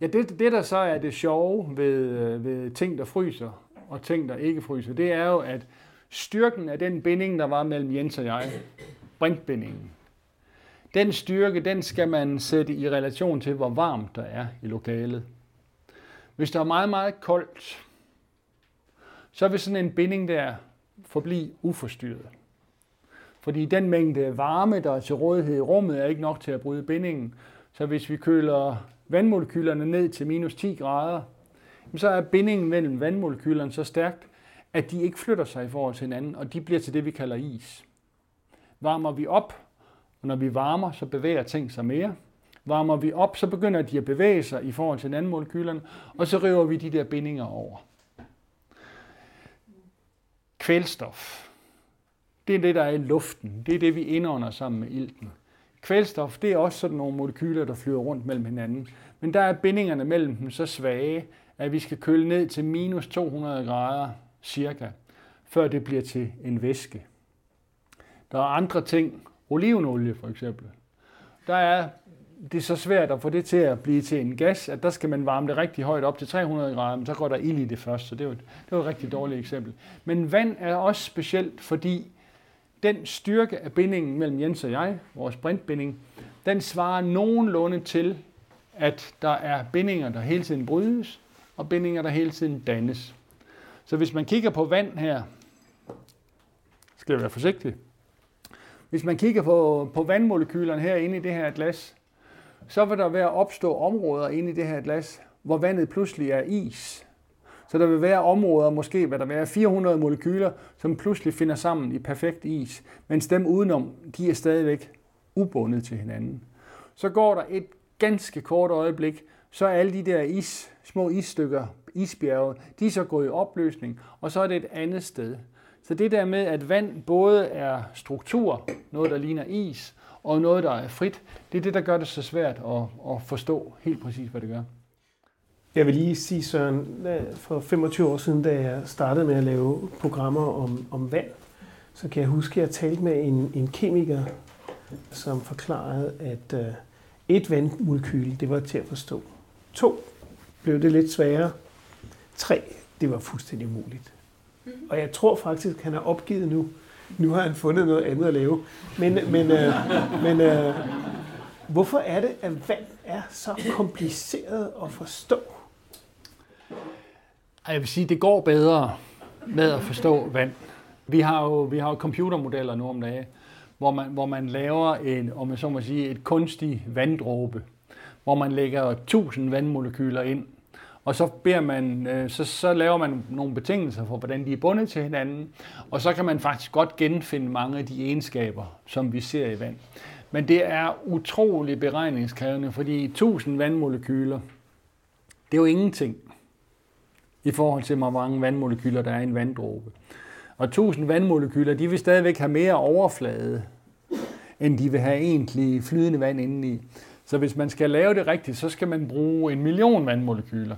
Ja, det, det der så er det sjove ved, øh, ved ting, der fryser, og ting, der ikke fryser, det er jo, at styrken af den binding, der var mellem Jens og jeg, brintbindingen, den styrke, den skal man sætte i relation til, hvor varmt der er i lokalet. Hvis der er meget, meget koldt, så vil sådan en binding der forblive uforstyrret. Fordi den mængde varme, der er til rådighed i rummet, er ikke nok til at bryde bindingen. Så hvis vi køler vandmolekylerne ned til minus 10 grader, så er bindingen mellem vandmolekylerne så stærkt, at de ikke flytter sig i forhold til hinanden, og de bliver til det, vi kalder is. Varmer vi op, og når vi varmer, så bevæger ting sig mere. Varmer vi op, så begynder de at bevæge sig i forhold til vandmolekylerne, og så river vi de der bindinger over. Kvælstof. Det er det, der er i luften. Det er det, vi indånder sammen med ilten. Kvælstof, det er også sådan nogle molekyler, der flyver rundt mellem hinanden. Men der er bindingerne mellem dem så svage, at vi skal køle ned til minus 200 grader cirka, før det bliver til en væske. Der er andre ting, olivenolie for eksempel. Der er det er så svært at få det til at blive til en gas, at der skal man varme det rigtig højt op til 300 grader, men så går der ild i det først, så det var, det var et rigtig dårligt eksempel. Men vand er også specielt, fordi den styrke af bindingen mellem Jens og jeg, vores brintbinding, den svarer nogenlunde til, at der er bindinger, der hele tiden brydes, og bindinger, der hele tiden dannes. Så hvis man kigger på vand her, skal jeg være forsigtig. Hvis man kigger på, på vandmolekylerne her inde i det her glas, så vil der være opstå områder inde i det her glas, hvor vandet pludselig er is. Så der vil være områder, måske vil der være 400 molekyler, som pludselig finder sammen i perfekt is, mens dem udenom, de er stadigvæk ubundet til hinanden. Så går der et ganske kort øjeblik, så er alle de der is, små isstykker, isbjerge, de er så gået i opløsning, og så er det et andet sted. Så det der med, at vand både er struktur, noget der ligner is, og noget der er frit, det er det, der gør det så svært at, at forstå helt præcis, hvad det gør. Jeg vil lige sige, Søren, for 25 år siden, da jeg startede med at lave programmer om, om vand, så kan jeg huske, at jeg talte med en, en kemiker, som forklarede, at uh, et vandmolekyl, det var til at forstå. To, blev det lidt sværere. Tre, det var fuldstændig umuligt. Og jeg tror faktisk, at han har opgivet nu. Nu har han fundet noget andet at lave. Men, men, uh, men uh, hvorfor er det, at vand er så kompliceret at forstå? Jeg vil sige, det går bedre med at forstå vand. Vi har jo, vi har jo computermodeller nu om dagen, hvor man, hvor man laver en, om man så må sige, et kunstig vanddråbe, hvor man lægger 1000 vandmolekyler ind, og så, beder man, øh, så, så laver man nogle betingelser for, hvordan de er bundet til hinanden, og så kan man faktisk godt genfinde mange af de egenskaber, som vi ser i vand. Men det er utrolig beregningskrævende, fordi 1000 vandmolekyler, det er jo ingenting i forhold til, hvor mange vandmolekyler der er i en vanddråbe. Og 1000 vandmolekyler, de vil stadigvæk have mere overflade, end de vil have egentlig flydende vand indeni. Så hvis man skal lave det rigtigt, så skal man bruge en million vandmolekyler.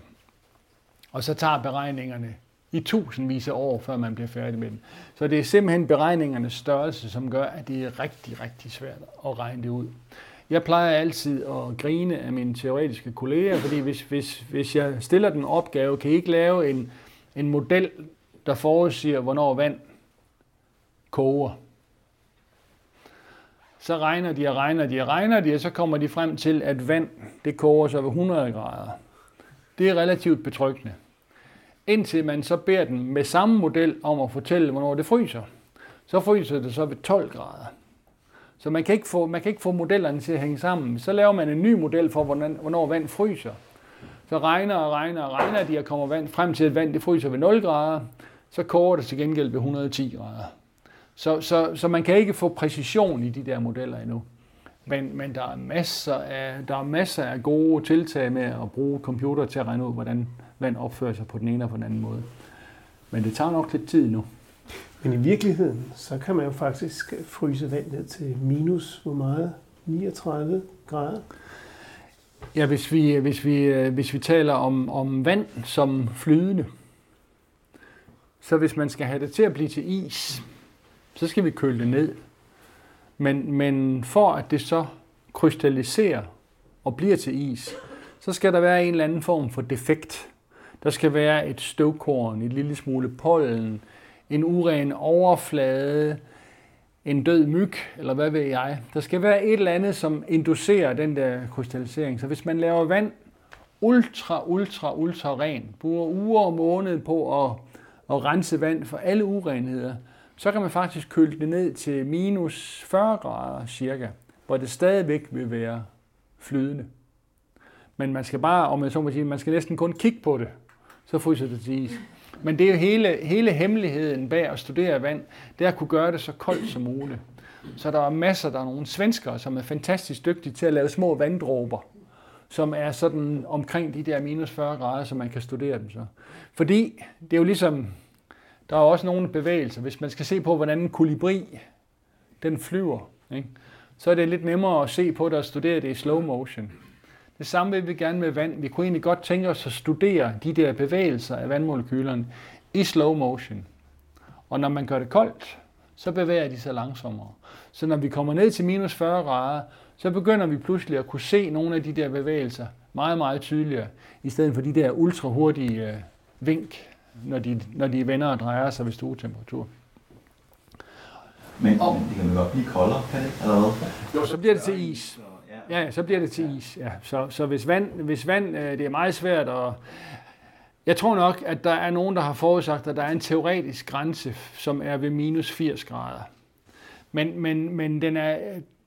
Og så tager beregningerne i tusindvis af år, før man bliver færdig med dem. Så det er simpelthen beregningernes størrelse, som gør, at det er rigtig, rigtig svært at regne det ud. Jeg plejer altid at grine af mine teoretiske kolleger, fordi hvis, hvis, hvis jeg stiller den opgave, kan I ikke lave en, en model, der forudsiger, hvornår vand koger. Så regner de og regner de og regner de, og så kommer de frem til, at vand det koger så ved 100 grader. Det er relativt betryggende. Indtil man så beder den med samme model om at fortælle, hvornår det fryser. Så fryser det så ved 12 grader. Så man kan, ikke få, man kan ikke få modellerne til at hænge sammen. Så laver man en ny model for, hvordan, hvornår vand fryser. Så regner og regner og regner de, og kommer vand frem til, at vand det fryser ved 0 grader. Så koger det til gengæld ved 110 grader. Så, så, så man kan ikke få præcision i de der modeller endnu. Men, men der, er masser af, der er masser af gode tiltag med at bruge computer til at regne ud, hvordan vand opfører sig på den ene og på den anden måde. Men det tager nok lidt tid nu. Men i virkeligheden, så kan man jo faktisk fryse vand ned til minus, hvor meget? 39 grader. Ja, hvis vi, hvis vi, øh, hvis vi taler om, om vand som flydende, så hvis man skal have det til at blive til is, så skal vi køle det ned. Men, men for at det så krystalliserer og bliver til is, så skal der være en eller anden form for defekt. Der skal være et støvkorn, et lille smule pollen, en uren overflade, en død myg, eller hvad ved jeg. Der skal være et eller andet, som inducerer den der krystallisering. Så hvis man laver vand ultra, ultra, ultra ren, bruger uger og måned på at, at rense vand for alle urenheder, så kan man faktisk køle det ned til minus 40 grader cirka, hvor det stadigvæk vil være flydende. Men man skal bare, om jeg så må sige, man skal næsten kun kigge på det, så fryser det til is. Men det er jo hele, hele hemmeligheden bag at studere vand, det er at kunne gøre det så koldt som muligt. Så der er masser, der er nogle svenskere, som er fantastisk dygtige til at lave små vanddråber, som er sådan omkring de der minus 40 grader, så man kan studere dem så. Fordi det er jo ligesom, der er også nogle bevægelser. Hvis man skal se på, hvordan en kolibri, den flyver, ikke? så er det lidt nemmere at se på det og studere det i slow motion. Det samme vil vi gerne med vand. Vi kunne egentlig godt tænke os at studere de der bevægelser af vandmolekylerne i slow motion. Og når man gør det koldt, så bevæger de sig langsommere. Så når vi kommer ned til minus 40 grader, så begynder vi pludselig at kunne se nogle af de der bevægelser meget, meget tydeligere, i stedet for de der ultra hurtige øh, vink, når de, når de vender og drejer sig ved stuetemperatur. Men, men det kan jo godt blive koldere, kan det? Eller hvad? Jo, så bliver det til is. Ja, så bliver det til is. Ja. Så, så hvis vand, hvis vand øh, det er meget svært at... Jeg tror nok, at der er nogen, der har forudsagt, at der er en teoretisk grænse, som er ved minus 80 grader. Men, men, men den er,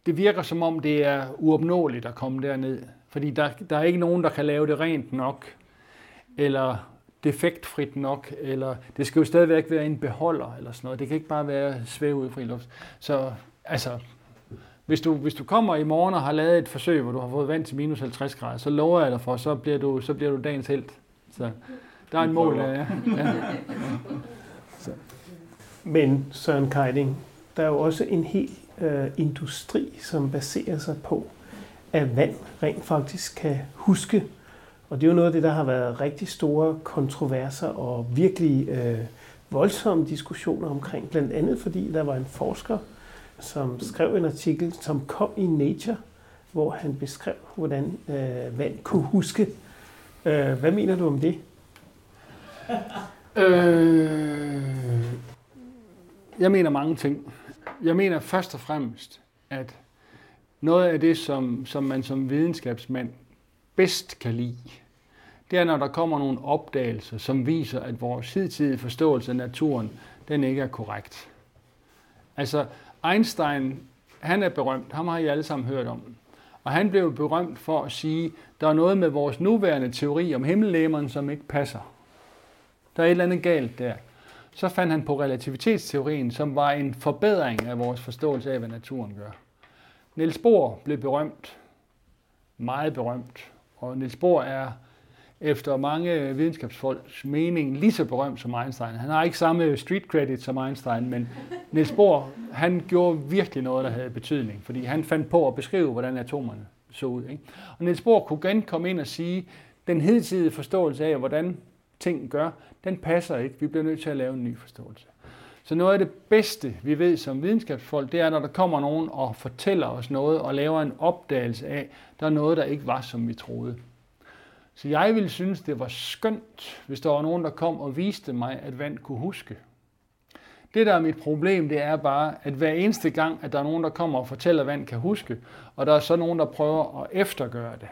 det virker som om, det er uopnåeligt at komme derned. Fordi der, der er ikke nogen, der kan lave det rent nok, eller defektfrit nok, eller det skal jo stadigvæk være en beholder, eller sådan noget. Det kan ikke bare være svæve ud i luft. Så altså, hvis du, hvis du kommer i morgen og har lavet et forsøg, hvor du har fået vand til minus 50 grader, så lover jeg dig for, så bliver du, så bliver du dagens held. Så der er en mål. Ja, [laughs] ja. Så. Men Søren Keiding, der er jo også en hel øh, industri, som baserer sig på, at vand rent faktisk kan huske. Og det er jo noget af det, der har været rigtig store kontroverser og virkelig øh, voldsomme diskussioner omkring. Blandt andet fordi der var en forsker, som skrev en artikel, som kom i Nature, hvor han beskrev, hvordan øh, vand kunne huske. Øh, hvad mener du om det? Øh, jeg mener mange ting. Jeg mener først og fremmest, at noget af det, som, som man som videnskabsmand bedst kan lide, det er, når der kommer nogle opdagelser, som viser, at vores hidtidige forståelse af naturen, den ikke er korrekt. Altså, Einstein, han er berømt. Ham har I alle sammen hørt om. Og han blev berømt for at sige, der er noget med vores nuværende teori om himmellæmeren, som ikke passer. Der er et eller andet galt der. Så fandt han på relativitetsteorien, som var en forbedring af vores forståelse af, hvad naturen gør. Niels Bohr blev berømt. Meget berømt. Og Niels Bohr er efter mange videnskabsfolks mening lige så berømt som Einstein. Han har ikke samme street credit som Einstein, men Niels Bohr, han gjorde virkelig noget, der havde betydning, fordi han fandt på at beskrive, hvordan atomerne så ud. Ikke? Og Niels Bohr kunne igen komme ind og sige, den hidtidige forståelse af, hvordan ting gør, den passer ikke. Vi bliver nødt til at lave en ny forståelse. Så noget af det bedste, vi ved som videnskabsfolk, det er, når der kommer nogen og fortæller os noget og laver en opdagelse af, der er noget, der ikke var, som vi troede. Så jeg ville synes, det var skønt, hvis der var nogen, der kom og viste mig, at vand kunne huske. Det, der er mit problem, det er bare, at hver eneste gang, at der er nogen, der kommer og fortæller, at vand kan huske, og der er så nogen, der prøver at eftergøre det,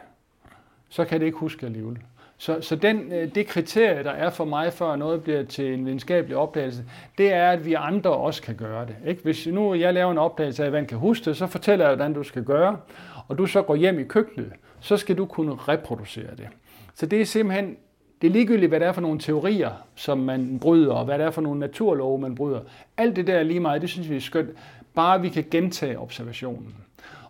så kan det ikke huske alligevel. Så, så den, øh, det kriterie, der er for mig, før noget bliver til en videnskabelig opdagelse, det er, at vi andre også kan gøre det. Ikke? Hvis nu jeg laver en opdagelse af, at vand kan huske det, så fortæller jeg, hvordan du skal gøre, og du så går hjem i køkkenet, så skal du kunne reproducere det. Så det er simpelthen, det er ligegyldigt, hvad det er for nogle teorier, som man bryder, og hvad det er for nogle naturlove, man bryder. Alt det der er lige meget, det synes vi er skønt, bare vi kan gentage observationen.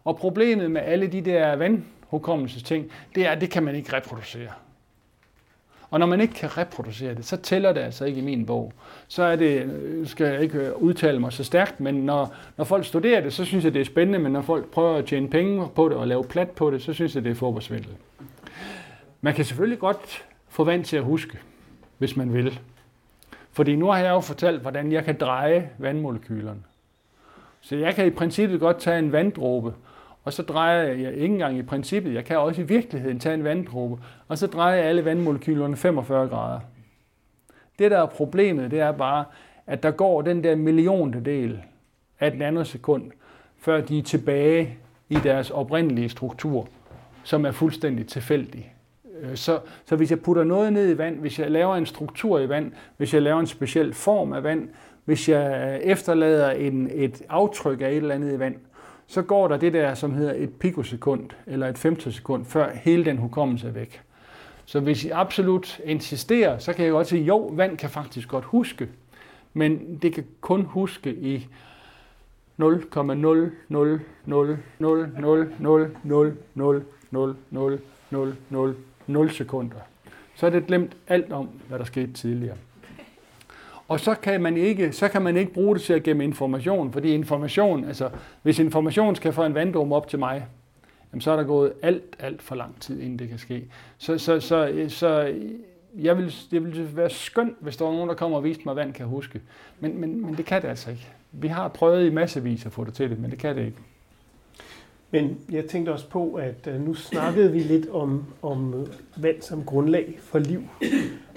Og problemet med alle de der vandhukommelsesting, det er, at det kan man ikke reproducere. Og når man ikke kan reproducere det, så tæller det altså ikke i min bog. Så er det, øh, skal jeg ikke øh, udtale mig så stærkt, men når, når folk studerer det, så synes jeg, det er spændende, men når folk prøver at tjene penge på det og lave plat på det, så synes jeg, det er fodboldsvindel. Man kan selvfølgelig godt få vand til at huske, hvis man vil. Fordi nu har jeg jo fortalt, hvordan jeg kan dreje vandmolekylerne. Så jeg kan i princippet godt tage en vanddråbe, og så drejer jeg ikke engang i princippet, jeg kan også i virkeligheden tage en vanddråbe, og så drejer jeg alle vandmolekylerne 45 grader. Det, der er problemet, det er bare, at der går den der millionte del af et nanosekund, før de er tilbage i deres oprindelige struktur, som er fuldstændig tilfældig. Så, så hvis jeg putter noget ned i vand, hvis jeg laver en struktur i vand, hvis jeg laver en speciel form af vand, hvis jeg efterlader en, et aftryk af et eller andet i vand, så går der det der, som hedder et pikosekund, eller et femtesekund, før hele den hukommelse er væk. Så hvis I absolut insisterer, så kan jeg godt sige, jo, vand kan faktisk godt huske, men det kan kun huske i 0,000000000000000 0 sekunder. Så er det glemt alt om, hvad der skete tidligere. Og så kan man ikke, så kan man ikke bruge det til at gemme information, fordi information, altså hvis information skal få en vanddom op til mig, jamen, så er der gået alt, alt for lang tid, inden det kan ske. Så, så, så, så jeg vil, det ville være skønt, hvis der var nogen, der kommer og viste mig, hvad vand kan huske. Men, men, men det kan det altså ikke. Vi har prøvet i massevis at få det til det, men det kan det ikke. Men jeg tænkte også på, at øh, nu snakkede vi lidt om, om øh, vand som grundlag for liv.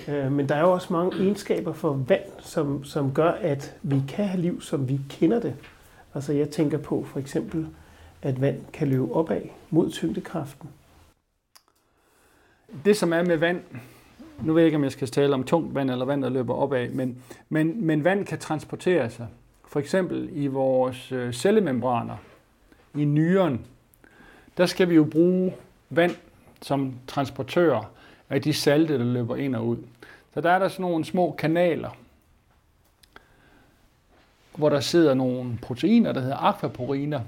Øh, men der er jo også mange egenskaber for vand, som, som gør, at vi kan have liv, som vi kender det. Altså jeg tænker på for eksempel, at vand kan løbe opad mod tyngdekraften. Det som er med vand, nu ved jeg ikke, om jeg skal tale om tungt vand eller vand, der løber opad, men, men, men vand kan transportere sig. For eksempel i vores cellemembraner, i nyren, der skal vi jo bruge vand som transportør af de salte, der løber ind og ud. Så der er der sådan nogle små kanaler, hvor der sidder nogle proteiner, der hedder aquaporiner,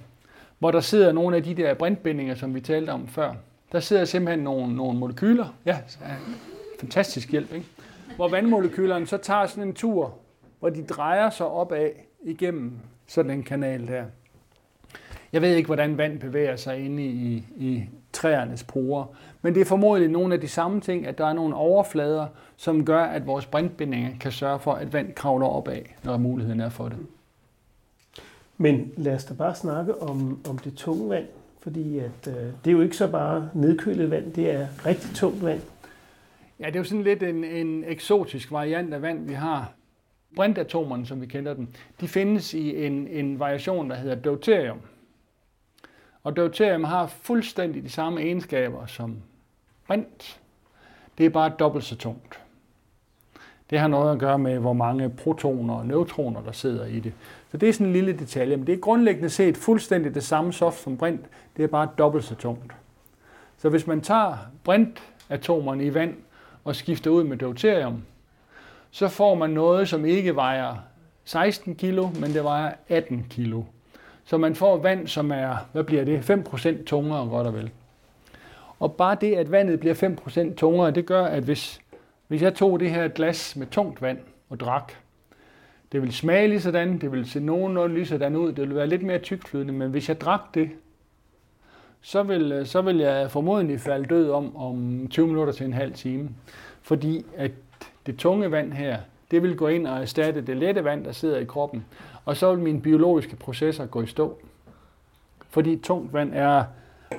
hvor der sidder nogle af de der brintbindinger, som vi talte om før. Der sidder simpelthen nogle, nogle molekyler, ja, fantastisk hjælp, ikke? hvor vandmolekylerne så tager sådan en tur, hvor de drejer sig opad igennem sådan en kanal der. Jeg ved ikke, hvordan vand bevæger sig inde i, i træernes porer, men det er formodentlig nogle af de samme ting, at der er nogle overflader, som gør, at vores brintbindinger kan sørge for, at vand kravler opad, når muligheden er for det. Men lad os da bare snakke om, om det tunge vand, fordi at, øh, det er jo ikke så bare nedkølet vand, det er rigtig tungt vand. Ja, det er jo sådan lidt en, en eksotisk variant af vand, vi har. Brintatomerne, som vi kender dem, de findes i en, en variation, der hedder deuterium. Og deuterium har fuldstændig de samme egenskaber som brint. Det er bare dobbelt så tungt. Det har noget at gøre med, hvor mange protoner og neutroner, der sidder i det. Så det er sådan en lille detalje, men det er grundlæggende set fuldstændig det samme stof som brint. Det er bare dobbelt så tungt. Så hvis man tager brintatomerne i vand og skifter ud med deuterium, så får man noget, som ikke vejer 16 kilo, men det vejer 18 kilo. Så man får vand, som er, hvad bliver det, 5% tungere godt og vel. Og bare det, at vandet bliver 5% tungere, det gør, at hvis, hvis jeg tog det her glas med tungt vand og drak, det vil smage lige sådan, det vil se nogenlunde lige sådan ud, det vil være lidt mere tykflydende, men hvis jeg drak det, så vil, så vil jeg formodentlig falde død om, om 20 minutter til en halv time. Fordi at det tunge vand her, det vil gå ind og erstatte det lette vand, der sidder i kroppen og så vil mine biologiske processer gå i stå. Fordi tungt vand er,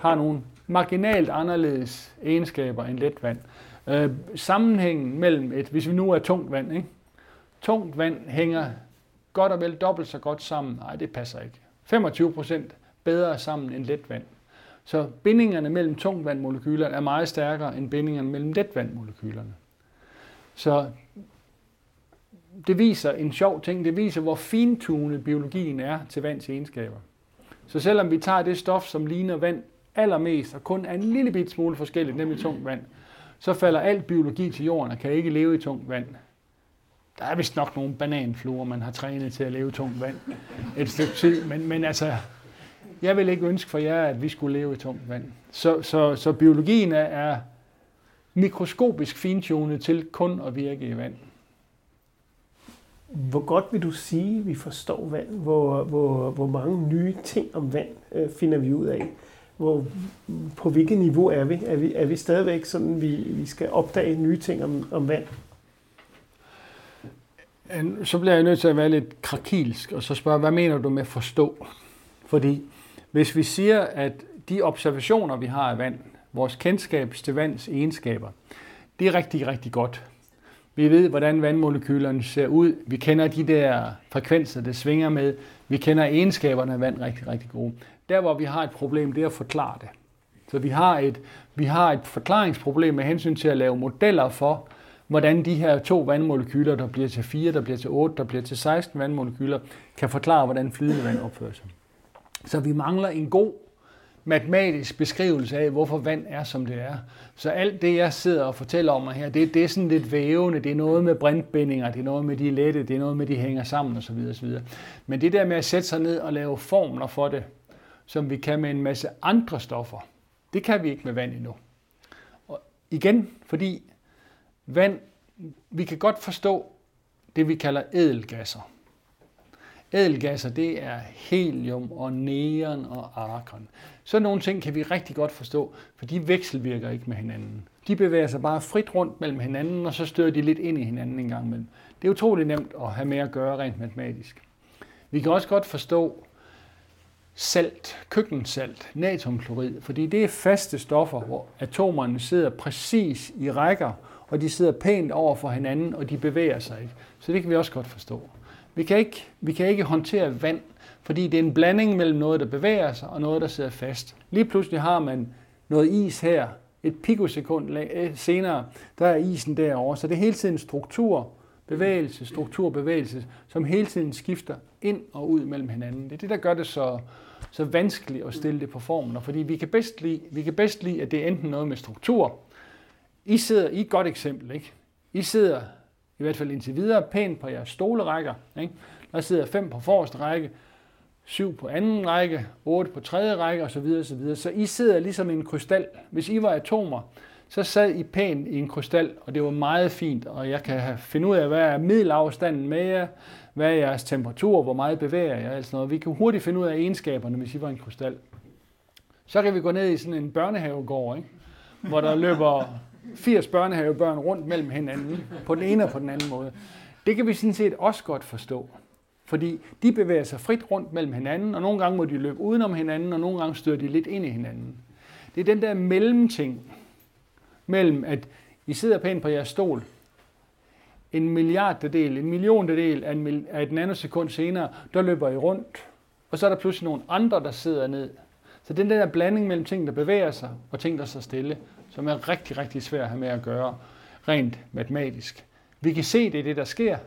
har nogle marginalt anderledes egenskaber end let vand. Øh, sammenhængen mellem et, hvis vi nu er tungt vand, ikke? tungt vand hænger godt og vel dobbelt så godt sammen. Nej, det passer ikke. 25 procent bedre sammen end let vand. Så bindingerne mellem tungvandmolekylerne er meget stærkere end bindingerne mellem letvandmolekylerne. Så det viser en sjov ting. Det viser, hvor fintunet biologien er til vands egenskaber. Så selvom vi tager det stof, som ligner vand allermest, og kun er en lille bit smule forskelligt, nemlig tungt vand, så falder alt biologi til jorden og kan ikke leve i tungt vand. Der er vist nok nogle bananfluer, man har trænet til at leve i tungt vand et stykke tid, men, men altså, jeg vil ikke ønske for jer, at vi skulle leve i tungt vand. Så, så, så biologien er, er mikroskopisk fintunet til kun at virke i vand. Hvor godt vil du sige, at vi forstår vand? Hvor, hvor, hvor mange nye ting om vand øh, finder vi ud af? Hvor, på hvilket niveau er vi? Er vi, er vi stadigvæk sådan, vi, vi skal opdage nye ting om, om vand? Så bliver jeg nødt til at være lidt krakilsk, og så spørge, hvad mener du med forstå? Fordi hvis vi siger, at de observationer, vi har af vand, vores kendskab til vands egenskaber, det er rigtig, rigtig godt. Vi ved, hvordan vandmolekylerne ser ud. Vi kender de der frekvenser, det svinger med. Vi kender egenskaberne af vand rigtig, rigtig gode. Der, hvor vi har et problem, det er at forklare det. Så vi har et, vi har et forklaringsproblem med hensyn til at lave modeller for, hvordan de her to vandmolekyler, der bliver til 4, der bliver til 8, der bliver til 16 vandmolekyler, kan forklare, hvordan flydende vand opfører sig. Så vi mangler en god matematisk beskrivelse af, hvorfor vand er, som det er. Så alt det, jeg sidder og fortæller om her, det, det er sådan lidt vævende. Det er noget med brintbindinger, det er noget med de lette, det er noget med, de hænger sammen osv. osv. Men det der med at sætte sig ned og lave formler for det, som vi kan med en masse andre stoffer, det kan vi ikke med vand endnu. Og igen, fordi vand, vi kan godt forstå det, vi kalder edelgasser. Ædelgasser, det er helium og neon og argon. Så nogle ting kan vi rigtig godt forstå, for de vekselvirker ikke med hinanden. De bevæger sig bare frit rundt mellem hinanden, og så støder de lidt ind i hinanden en gang imellem. Det er utroligt nemt at have med at gøre rent matematisk. Vi kan også godt forstå salt, køkkensalt, natriumklorid, fordi det er faste stoffer, hvor atomerne sidder præcis i rækker, og de sidder pænt over for hinanden, og de bevæger sig ikke. Så det kan vi også godt forstå. Vi kan ikke, vi kan ikke håndtere vand, fordi det er en blanding mellem noget, der bevæger sig, og noget, der sidder fast. Lige pludselig har man noget is her, et pikosekund øh, senere, der er isen derovre. Så det er hele tiden struktur, bevægelse, struktur, bevægelse, som hele tiden skifter ind og ud mellem hinanden. Det er det, der gør det så, så vanskeligt at stille det på formen. Og fordi vi kan, bedst lide, vi kan bedst lide, at det er enten noget med struktur. I sidder i et godt eksempel, ikke? I sidder i hvert fald indtil videre, pænt på jeres stolerækker. Ikke? Der sidder fem på forreste række, syv på anden række, otte på tredje række osv. osv. Så I sidder ligesom i en krystal. Hvis I var atomer, så sad I pænt i en krystal, og det var meget fint, og jeg kan finde ud af, hvad er middelafstanden med jer, hvad er jeres temperatur, hvor meget bevæger jeg, altså noget. Vi kan hurtigt finde ud af egenskaberne, hvis I var en krystal. Så kan vi gå ned i sådan en børnehavegård, ikke? hvor der løber 80 børnehavebørn rundt mellem hinanden, på den ene og på den anden måde. Det kan vi sådan set også godt forstå. Fordi de bevæger sig frit rundt mellem hinanden, og nogle gange må de løbe udenom hinanden, og nogle gange støder de lidt ind i hinanden. Det er den der mellemting mellem, at I sidder pænt på jeres stol, en milliarddel, en milliondedel af, en, af et nanosekund senere, der løber I rundt, og så er der pludselig nogle andre, der sidder ned. Så den der blanding mellem ting, der bevæger sig, og ting, der står stille, som er rigtig, rigtig svært at have med at gøre rent matematisk. Vi kan se, det er det, der sker,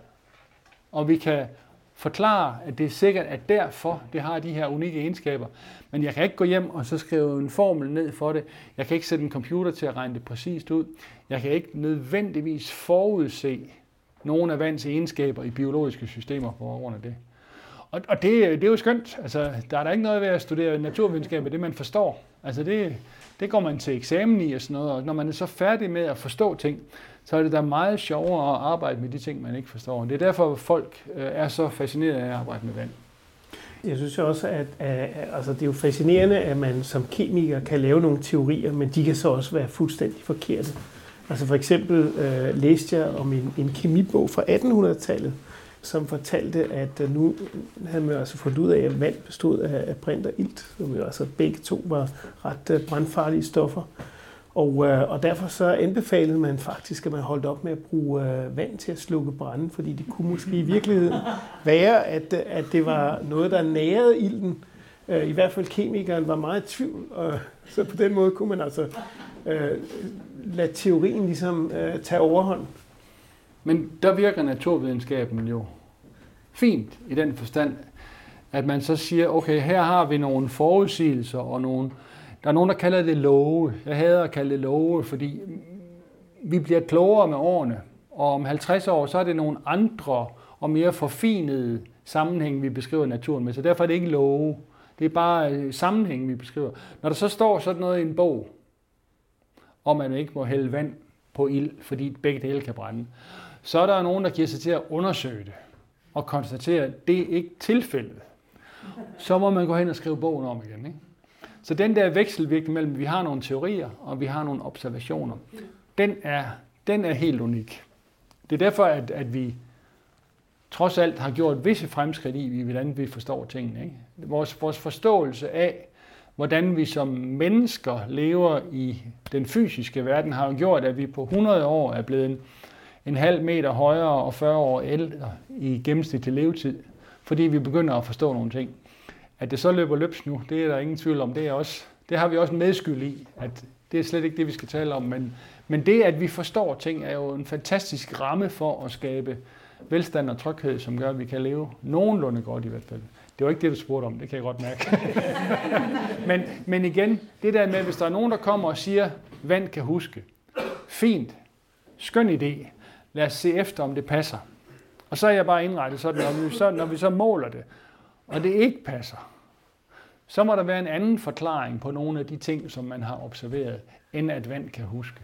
og vi kan forklare, at det er sikkert, at derfor det har de her unikke egenskaber. Men jeg kan ikke gå hjem og så skrive en formel ned for det. Jeg kan ikke sætte en computer til at regne det præcist ud. Jeg kan ikke nødvendigvis forudse nogle af vands egenskaber i biologiske systemer på grund af det. Og, og det, det er jo skønt. Altså, der er der ikke noget ved at studere naturvidenskab, det man forstår. Altså det, det går man til eksamen i og sådan noget, og når man er så færdig med at forstå ting, så er det da meget sjovere at arbejde med de ting, man ikke forstår. Det er derfor, at folk øh, er så fascineret af at arbejde med vand. Jeg synes også, at, at altså, det er jo fascinerende, at man som kemiker kan lave nogle teorier, men de kan så også være fuldstændig forkerte. Altså for eksempel øh, læste jeg om en, en kemibog fra 1800-tallet, som fortalte, at øh, nu havde man altså fundet ud af, at vand bestod af, brint og ilt, som jo altså begge to var ret øh, brandfarlige stoffer. Og, øh, og derfor så anbefalede man faktisk, at man holdt op med at bruge øh, vand til at slukke branden, fordi det kunne måske i virkeligheden være, at, at det var noget, der nærede ilden. I hvert fald kemikeren var meget i tvivl, og så på den måde kunne man altså øh, lade teorien ligesom øh, tage overhånd. Men der virker naturvidenskaben jo fint i den forstand, at man så siger, okay, her har vi nogle forudsigelser og nogle, der er nogen, der kalder det love. Jeg hader at kalde det love, fordi vi bliver klogere med årene, og om 50 år, så er det nogle andre og mere forfinede sammenhæng, vi beskriver naturen med. Så derfor er det ikke love. Det er bare øh, sammenhæng, vi beskriver. Når der så står sådan noget i en bog, om man ikke må hælde vand på ild, fordi begge dele kan brænde, så er der nogen, der giver sig til at undersøge det og konstatere, at det ikke er tilfældet. Så må man gå hen og skrive bogen om igen. Ikke? Så den der vekselvirkning mellem, at vi har nogle teorier og vi har nogle observationer, den er, den er helt unik. Det er derfor, at, at vi trods alt har gjort visse fremskridt i, hvordan vi forstår tingene. Ikke? Vores, vores forståelse af, hvordan vi som mennesker lever i den fysiske verden, har jo gjort, at vi på 100 år er blevet en, en halv meter højere og 40 år ældre i gennemsnitlig levetid, fordi vi begynder at forstå nogle ting. At det så løber løbs nu, det er der ingen tvivl om. Det, er også, det har vi også medskyld i, at det er slet ikke det, vi skal tale om. Men, men det, at vi forstår ting, er jo en fantastisk ramme for at skabe velstand og tryghed, som gør, at vi kan leve nogenlunde godt i hvert fald. Det var ikke det, du spurgte om, det kan jeg godt mærke. [laughs] men, men igen, det der med, hvis der er nogen, der kommer og siger, vand kan huske. Fint. Skøn idé. Lad os se efter, om det passer. Og så er jeg bare indrettet sådan, når vi så, når vi så måler det, og det ikke passer, så må der være en anden forklaring på nogle af de ting, som man har observeret, end advent kan huske.